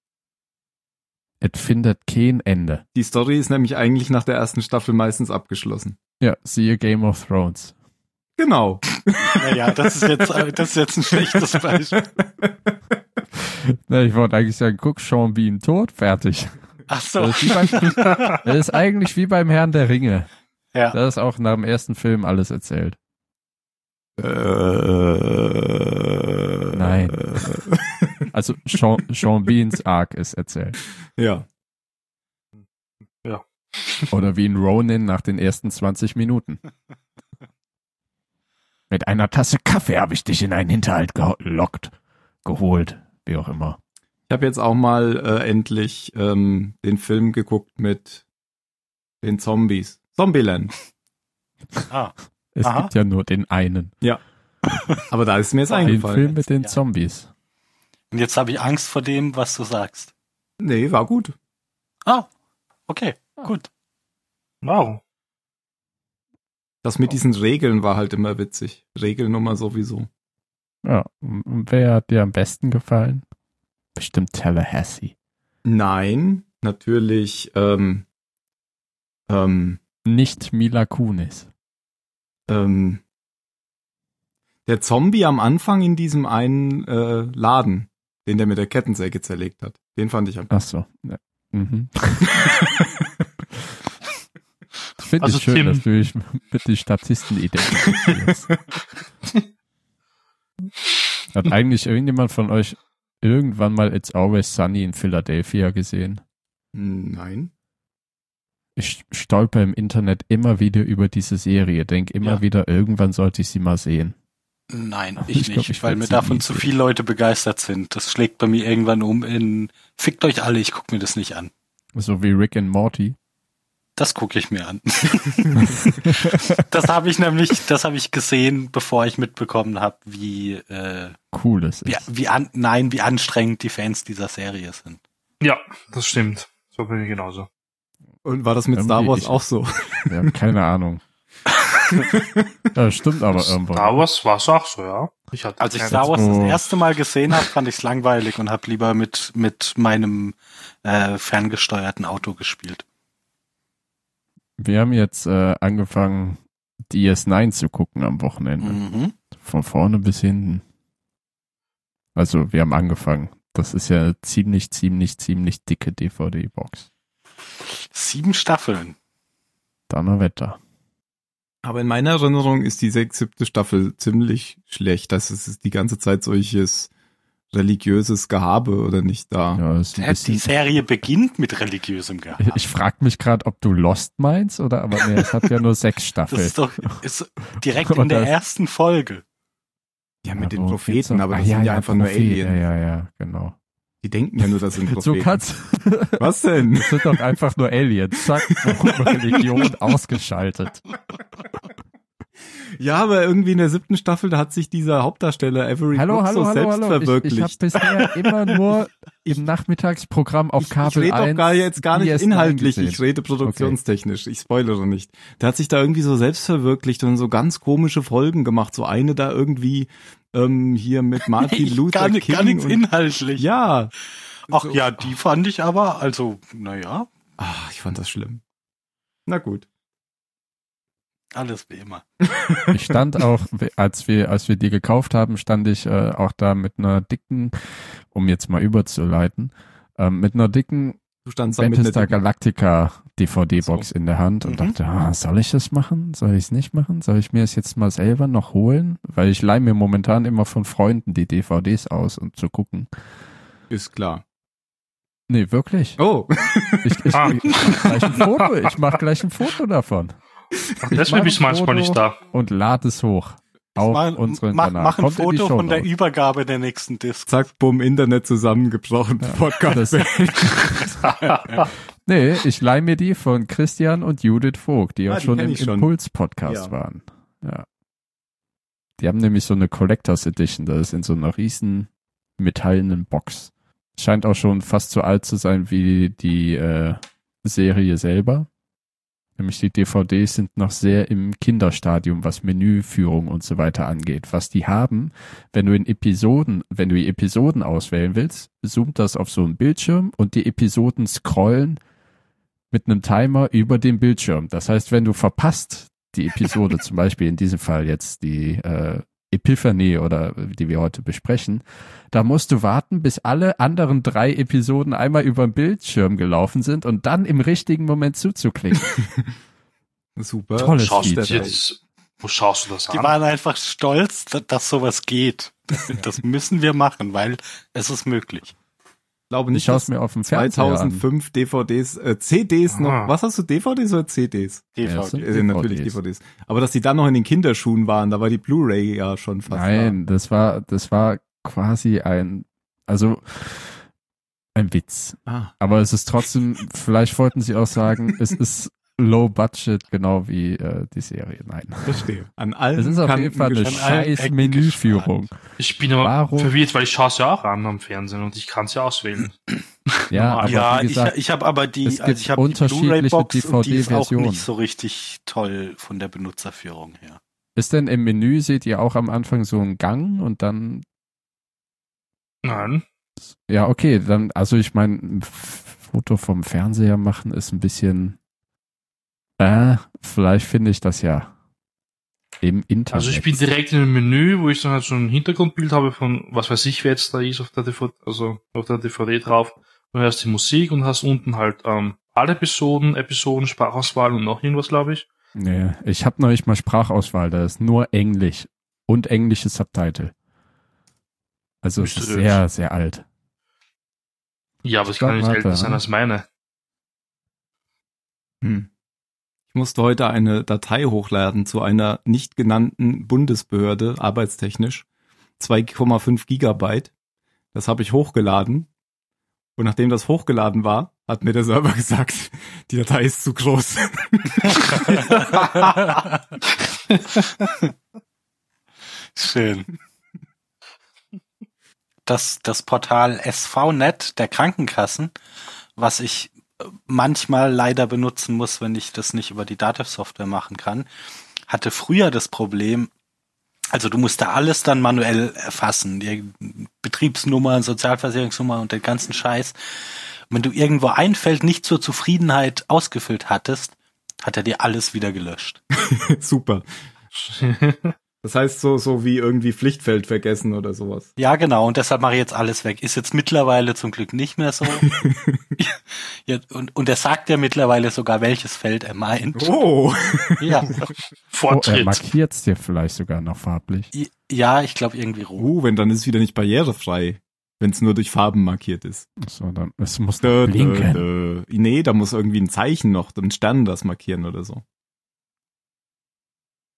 Es findet kein Ende. Die Story ist nämlich eigentlich nach der ersten Staffel meistens abgeschlossen. Ja, siehe Game of Thrones. Genau. Naja, das ist jetzt, das ist jetzt ein schlechtes Beispiel. Na, ich wollte eigentlich sagen, guck, Sean Bean tot, fertig. Ach so. Das ist, beim, das ist eigentlich wie beim Herrn der Ringe. Ja. Da ist auch nach dem ersten Film alles erzählt. Äh, Nein. Also Sean, Sean Beans Arc ist erzählt. Ja. Oder wie in Ronin nach den ersten 20 Minuten. Mit einer Tasse Kaffee habe ich dich in einen Hinterhalt gelockt, geholt, wie auch immer. Ich habe jetzt auch mal äh, endlich ähm, den Film geguckt mit den Zombies. Zombieland. Ah, Es Aha. gibt ja nur den einen. Aber da ist mir jetzt Den Den eingefallen. Film mit den Ja. Zombies. und jetzt habe ich Angst vor dem, was du sagst. Nee, war gut. Ah, okay, gut. Wow. Das mit diesen Regeln war halt immer witzig. Regelnummer sowieso. Ja, und wer hat dir am besten gefallen? Bestimmt Tallahassee. Nein, natürlich ähm, ähm, Nicht Mila Kunis. ähm, der Zombie am Anfang in diesem einen äh, Laden, den der mit der Kettensäge zerlegt hat. Den fand ich am Ach so. Ja. Mhm. Ich finde Also es schön, Tim- dass du dich mit den Statisten identifizierst. Hat eigentlich irgendjemand von euch irgendwann mal It's Always Sunny in Philadelphia gesehen? Nein. Ich stolper im Internet immer wieder über diese Serie, denk immer Ja. wieder, irgendwann sollte ich sie mal sehen. Nein, Ich ich, glaub, nicht, ich weil mir davon zu viele Leute begeistert sind. Das schlägt bei mir irgendwann um in Fickt euch alle, ich guck mir das nicht an. So wie Rick and Morty. Das gucke ich mir an. das habe ich nämlich, das habe ich gesehen, bevor ich mitbekommen habe, wie, äh, Cool ist wie, es. wie an, nein, wie anstrengend die Fans dieser Serie sind. Ja, das stimmt. So bin ich genauso. Und war das mit Star Irgendwie Wars ich- auch so? Ja, keine Ahnung. ja, stimmt aber irgendwo. Star Wars war es auch so, ja. Ich hatte Als ich Star Wars Oh. das erste Mal gesehen habe, fand ich es langweilig und habe lieber mit, mit meinem äh, ferngesteuerten Auto gespielt. Wir haben jetzt äh, angefangen, DS9 zu gucken am Wochenende. Mhm. Von vorne bis hinten. Also, wir haben angefangen. Das ist ja eine ziemlich, ziemlich, ziemlich dicke DVD-Box. Sieben Staffeln. Donnerwetter. Aber in meiner Erinnerung ist die sechs, siebte Staffel ziemlich schlecht. Das ist die ganze Zeit solches religiöses Gehabe oder nicht da. Ja, Ja, Die Serie beginnt mit religiösem ich Gehabe. ich frage mich gerade, ob du Lost meinst oder, aber nee, es hat ja nur sechs Das Staffeln. ist doch ist direkt in der das- ersten Folge. Ja, mit den worum Propheten, aber Ah, das sind ja einfach nur Prophet, Alien. Ja, ja, ja, genau. Die denken ja nur, das sind Propheten. So kannst Was denn? Das sind doch einfach nur Aliens. Zack, Religion ausgeschaltet. Ja, aber irgendwie in der siebten Staffel, da hat sich dieser Hauptdarsteller Avery Hallo, Brooks hallo, so hallo, selbst hallo. Ich, ich habe verwirklicht. bisher immer nur im Nachmittagsprogramm auf Ich, ich Kabel rede 1 doch gar jetzt gar nicht DS9 inhaltlich, ich rede produktionstechnisch, ich spoilere nicht. Der hat sich da irgendwie so selbst verwirklicht und so ganz komische Folgen gemacht. So eine da irgendwie ähm, hier mit Martin Luther gar, King. gar nichts und, inhaltlich. ja. Ach so- ja, die fand ich aber, also, naja, Ach, ich fand das schlimm. Na gut. Alles wie immer. Ich stand auch, als wir, als wir die gekauft haben, stand ich äh, auch da mit einer dicken, um jetzt mal überzuleiten, ähm, mit einer dicken Du standst mit Galactica DVD-Box in der Hand und Mhm. dachte, ah, soll ich das machen? Soll ich es nicht machen? Soll ich mir es jetzt mal selber noch holen? Weil ich leih mir momentan immer von Freunden die DVDs aus, um zu gucken. ist klar. Nee, wirklich. Oh, Ich, ich, Ah. ich, mach gleich ein Foto. Ich mache gleich ein Foto davon. Ach, Ich deswegen du ein manchmal Foto. nicht da. Und lade es hoch. Auf Mal- unseren mach, Kanal. mach ein Kommt Foto von der. Übergabe der nächsten Disc. zack, bumm, Internet zusammengebrochen. Podcast. Das, nee, ich leih mir die von Christian und Judith Vogt, die Ah, auch die schon im ich. Impuls-Podcast Ja. waren. Ja. Die haben nämlich so eine Collectors Edition, das ist in so einer riesen metallenen Box. Scheint auch schon fast so alt zu sein wie die äh, Serie selber. Nämlich die DVDs sind noch sehr im Kinderstadium, was Menüführung und so weiter angeht. Was die haben, wenn du in Episoden, wenn du die Episoden auswählen willst, zoomt das auf so einen Bildschirm und die Episoden scrollen mit einem Timer über den Bildschirm. Das heißt, wenn du verpasst die Episode, zum Beispiel in diesem Fall jetzt die äh, Epiphanie oder die wir heute besprechen, da musst du warten, bis alle anderen drei Episoden einmal über den Bildschirm gelaufen sind und dann im richtigen Moment zuzuklicken. Super. Tolles Schaust Feature. jetzt, wo schaust du das Die an? waren einfach stolz, dass, dass sowas geht. Das müssen wir machen, weil es ist möglich. Ich glaube Ich nicht, schaue dass mir auf dem Fernseher an. 2005 DVDs, äh, CDs noch. Ah. Was hast du, DVDs oder CDs? Ja, es sind DVD. Äh, natürlich DVDs. DVDs. Aber dass die dann noch in den Kinderschuhen waren, da war die Blu-ray ja schon fast Nein, das war, das war quasi ein, also ein Witz. da. Ah, Aber es ist trotzdem, vielleicht wollten sie auch sagen, es ist low budget, genau wie äh, die Serie. Nein. verstehe. An allen Es ist auf jeden Fall eine scheiß Menüführung. Ich bin aber Warum? verwirrt, weil ich schaue es ja auch an am Fernsehen und ich kann es ja auswählen. Ja, aber ja, wie gesagt, ich, ich habe aber die, es also gibt ich habe die unterschiedliche Blu-ray-Box und die ist auch DVD-Versionen. nicht so richtig toll von der Benutzerführung her. ist denn im Menü, seht ihr auch am Anfang so einen Gang und dann, Nein. ja, okay, dann, also ich meine, Foto vom Fernseher machen ist ein bisschen, äh, vielleicht finde ich das ja im Internet. Also ich bin direkt in einem Menü, wo ich dann halt so ein Hintergrundbild habe von, was weiß ich, wer jetzt da ist auf der DVD, also auf der DVD drauf. Du hörst die Musik und hast unten halt ähm, alle Episoden, Episoden, Sprachauswahl und noch irgendwas, glaube ich. Nee, ich habe noch nicht mal Sprachauswahl, da ist nur Englisch und englische Subtitle. Also es ist sehr, sehr alt. Ja, aber es Ich kann nicht warte, älter sein als meine. Hm. Musste heute eine Datei hochladen zu einer nicht genannten Bundesbehörde, arbeitstechnisch. 2,5 Gigabyte. Das habe ich hochgeladen. Und nachdem das hochgeladen war, hat mir der Server gesagt, die Datei ist zu groß. Schön. Das, das Portal SVNet der Krankenkassen, was ich manchmal leider benutzen muss, wenn ich das nicht über die Datev-Software machen kann, hatte früher das Problem, also du musst da alles dann manuell erfassen, die Betriebsnummer, Sozialversicherungsnummer und den ganzen Scheiß. Wenn du irgendwo ein Feld nicht zur Zufriedenheit ausgefüllt hattest, hat er dir alles wieder gelöscht. Super. Das heißt so, so wie irgendwie Pflichtfeld vergessen oder sowas. Ja, genau, und deshalb mache ich jetzt alles weg. Ist jetzt mittlerweile zum Glück nicht mehr so. ja, und, und er sagt ja mittlerweile sogar, welches Feld er meint. Oh, Ja, Oh, er Fortschritt. markiert's dir vielleicht sogar noch farblich. Ja ich glaube irgendwie rot. oh wenn dann ist es wieder nicht barrierefrei, wenn es nur durch Farben markiert ist. So, dann, es muss Dö, blinken. dö, dö. Nee, da muss irgendwie ein Zeichen noch, ein Stern das markieren oder so.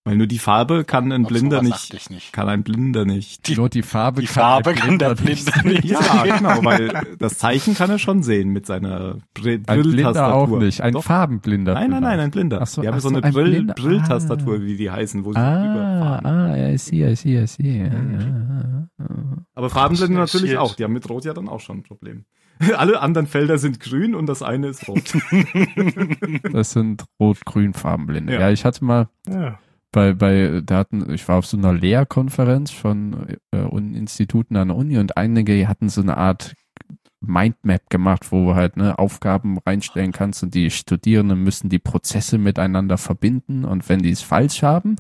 Weil nur die Farbe kann ein Auf Blinder nicht, nicht. kann ein Blinder nicht. Die- Nur die Farbe Die kann Farbe kann der Blinder Blinder nicht. Ja, genau, weil das Zeichen kann er schon sehen mit seiner Brill Ein Blinder auch Brilltastatur. nicht, ein Doch. Farbenblinder. Nein, nein, nein, ein Blinder. Ach so, die haben ach so so, eine ein Brill. Brilltastatur, Ah. wie die heißen, wo sie Ah, überfahren. ah, I see, I see, I see. Ja, ja, ja. Aber Farbenblinde Das ist natürlich auch. Die haben mit Rot ja dann auch schon ein Problem. Alle anderen Felder sind grün und das eine ist rot. Das sind rot-grün Farbenblinde. Ja. Ja. ich hatte mal Ja. Bei, bei, da ich war auf so einer Lehrkonferenz von äh, Instituten an der Uni und einige hatten so eine Art Mindmap gemacht, wo du halt ne, Aufgaben reinstellen kannst und die Studierenden müssen die Prozesse miteinander verbinden und wenn die es falsch haben,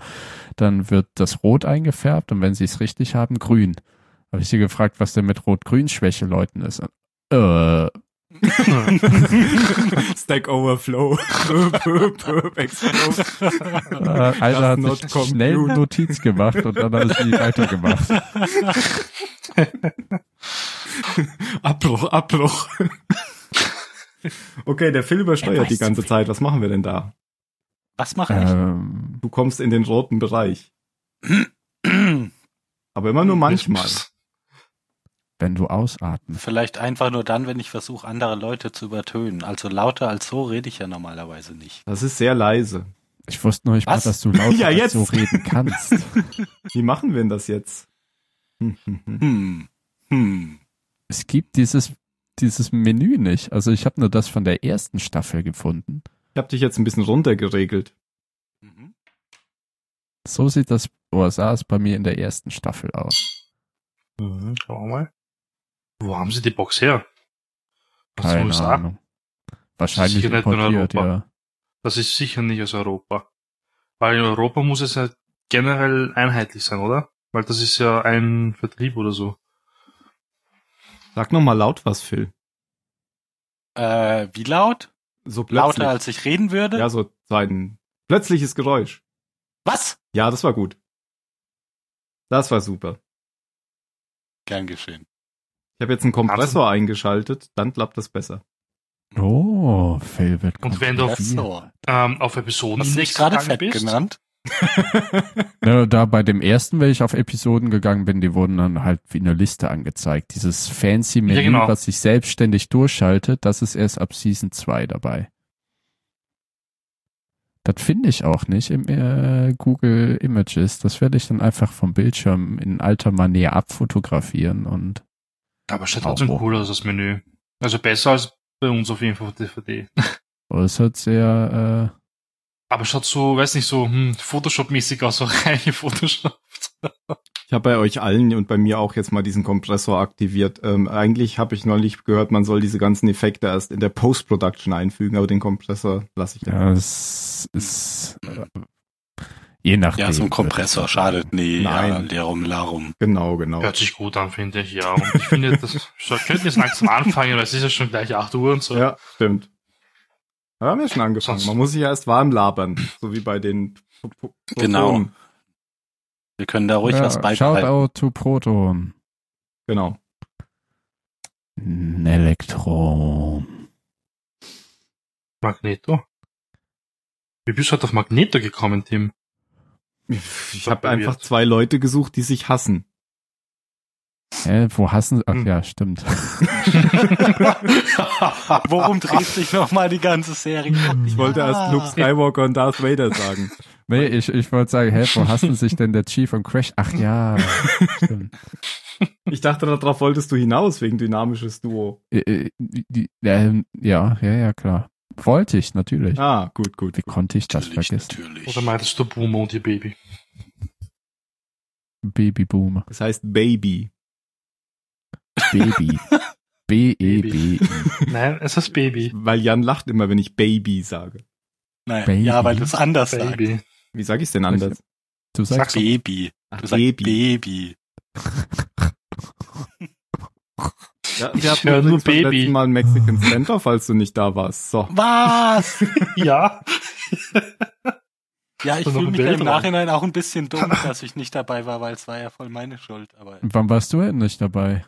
dann wird das rot eingefärbt und wenn sie es richtig haben, grün. Habe ich sie gefragt, was denn mit Rot-Grün-Schwäche Leuten ist. Äh, Stack Overflow. Äh, einer hat sich compute. schnell Notiz gemacht und dann hat sie weitergemacht. Abbruch, Abbruch. Okay, der Phil Er übersteuert die ganze. Zeit. Was machen wir denn da? Was mache ich? Ähm, Du kommst in den roten Bereich. Aber immer nur manchmal. wenn du ausatmest. Vielleicht einfach nur dann, wenn ich versuche, andere Leute zu übertönen. Also lauter als so rede ich ja normalerweise nicht. Das ist sehr leise. Ich wusste noch nicht mal, Was? dass du laut Ja, jetzt. so reden kannst. Wie machen wir denn das jetzt? Hm, hm, hm. Hm. Hm. es gibt dieses, dieses Menü nicht. Also ich habe nur das von der ersten Staffel gefunden. Ich habe dich jetzt ein bisschen runtergeregelt. Mhm. So sieht das, oder sah es bei mir in der ersten Staffel aus. Mhm, schauen wir mal. Wo haben sie die Box her? Aus den Keine USA? Ahnung. Wahrscheinlich Sicher nicht in importiert, Europa. ja. Das ist sicher nicht aus Europa. Weil in Europa muss es ja generell einheitlich sein, oder? Weil das ist ja ein Vertrieb oder so. Sag noch mal laut was, Phil. Äh, wie laut? So plötzlich. Lauter als ich reden würde? Ja, so so ein plötzliches Geräusch. Was? Ja, das war gut. Das war super. Gern geschehen. Ich habe jetzt einen Kompressor eingeschaltet, dann klappt das besser. Oh, wird Und wenn du-. So. Ähm, auf Episoden Hast du nicht gerade fett genannt? Ja, da bei dem ersten, wenn ich auf Episoden gegangen bin, die wurden dann halt wie eine Liste angezeigt. Dieses fancy Menü, Ja, genau. was sich selbstständig durchschaltet, das ist erst ab Season 2 dabei. Das finde ich auch nicht im äh, Google Images. Das werde ich dann einfach vom Bildschirm in alter Manier abfotografieren und Aber schaut trotzdem cool aus, das Menü. Also besser als bei uns auf jeden Fall auf DVD. oh, es hat sehr, Aber schaut so, weiß nicht, so hm, Photoshop-mäßig aus, so rein Photoshop. Ich habe bei euch allen und bei mir auch jetzt mal diesen Kompressor aktiviert. Ähm, eigentlich habe ich neulich gehört, man soll diese ganzen Effekte erst in der Post-Production einfügen, aber den Kompressor lasse ich äh, jetzt. ja, es ist äh, je nachdem. Ja, so ein Kompressor schadet nie. Nein. Ja, Lerum Larum. Genau, genau. Hört sich gut an, finde ich, ja. Und ich finde, das so, könnten jetzt langsam anfangen, weil es ist ja schon gleich 8 Uhr und so. Ja, stimmt. Wir haben ja schon angefangen. Sonst- Man muss sich ja erst warm labern, so wie bei den P- P- Genau. Wir können da ruhig was Ja, beibehalten. Shoutout to Proton. Genau. Ein Elektron. Magneto. Wie bist du heute auf Magneto gekommen, Tim? Ich habe einfach zwei Leute gesucht, die sich hassen. Hä, wo hassen Ach Hm. ja, stimmt. Worum dreht sich nochmal die ganze Serie? Ich wollte erst Luke Skywalker und Darth Vader sagen. Nee, ich, ich wollte sagen, hä, wo hassen sich denn der Chief und Crash? Ach ja, stimmt. Ich dachte, darauf wolltest du hinaus, wegen dynamisches Duo. Äh, äh, die- ähm, ja, ja, ja, klar. Wollte ich, natürlich. Ah, gut, gut. Wie konnte ich das Natürlich, vergessen? natürlich. Oder meintest du Boomer und ihr Baby? Babyboomer. Das heißt Baby. Baby. B-E-B. Nein, es heißt Baby. Weil Jan lacht immer, wenn ich Baby sage. Nein, Baby. ja, weil du es anders sagst. Baby. Wie sage ich denn anders? Du sagst Sag's Baby. Ach, Du sagst Baby. Ja, Ich wir hatten hör nur Baby. letzten Mal ein Mexican Center, falls du nicht da warst. So. Was? Ja. Ja, ich fühle mich im. Nachhinein auch ein bisschen dumm, dass ich nicht dabei war, weil es war ja voll meine Schuld. Aber Wann warst du denn nicht dabei?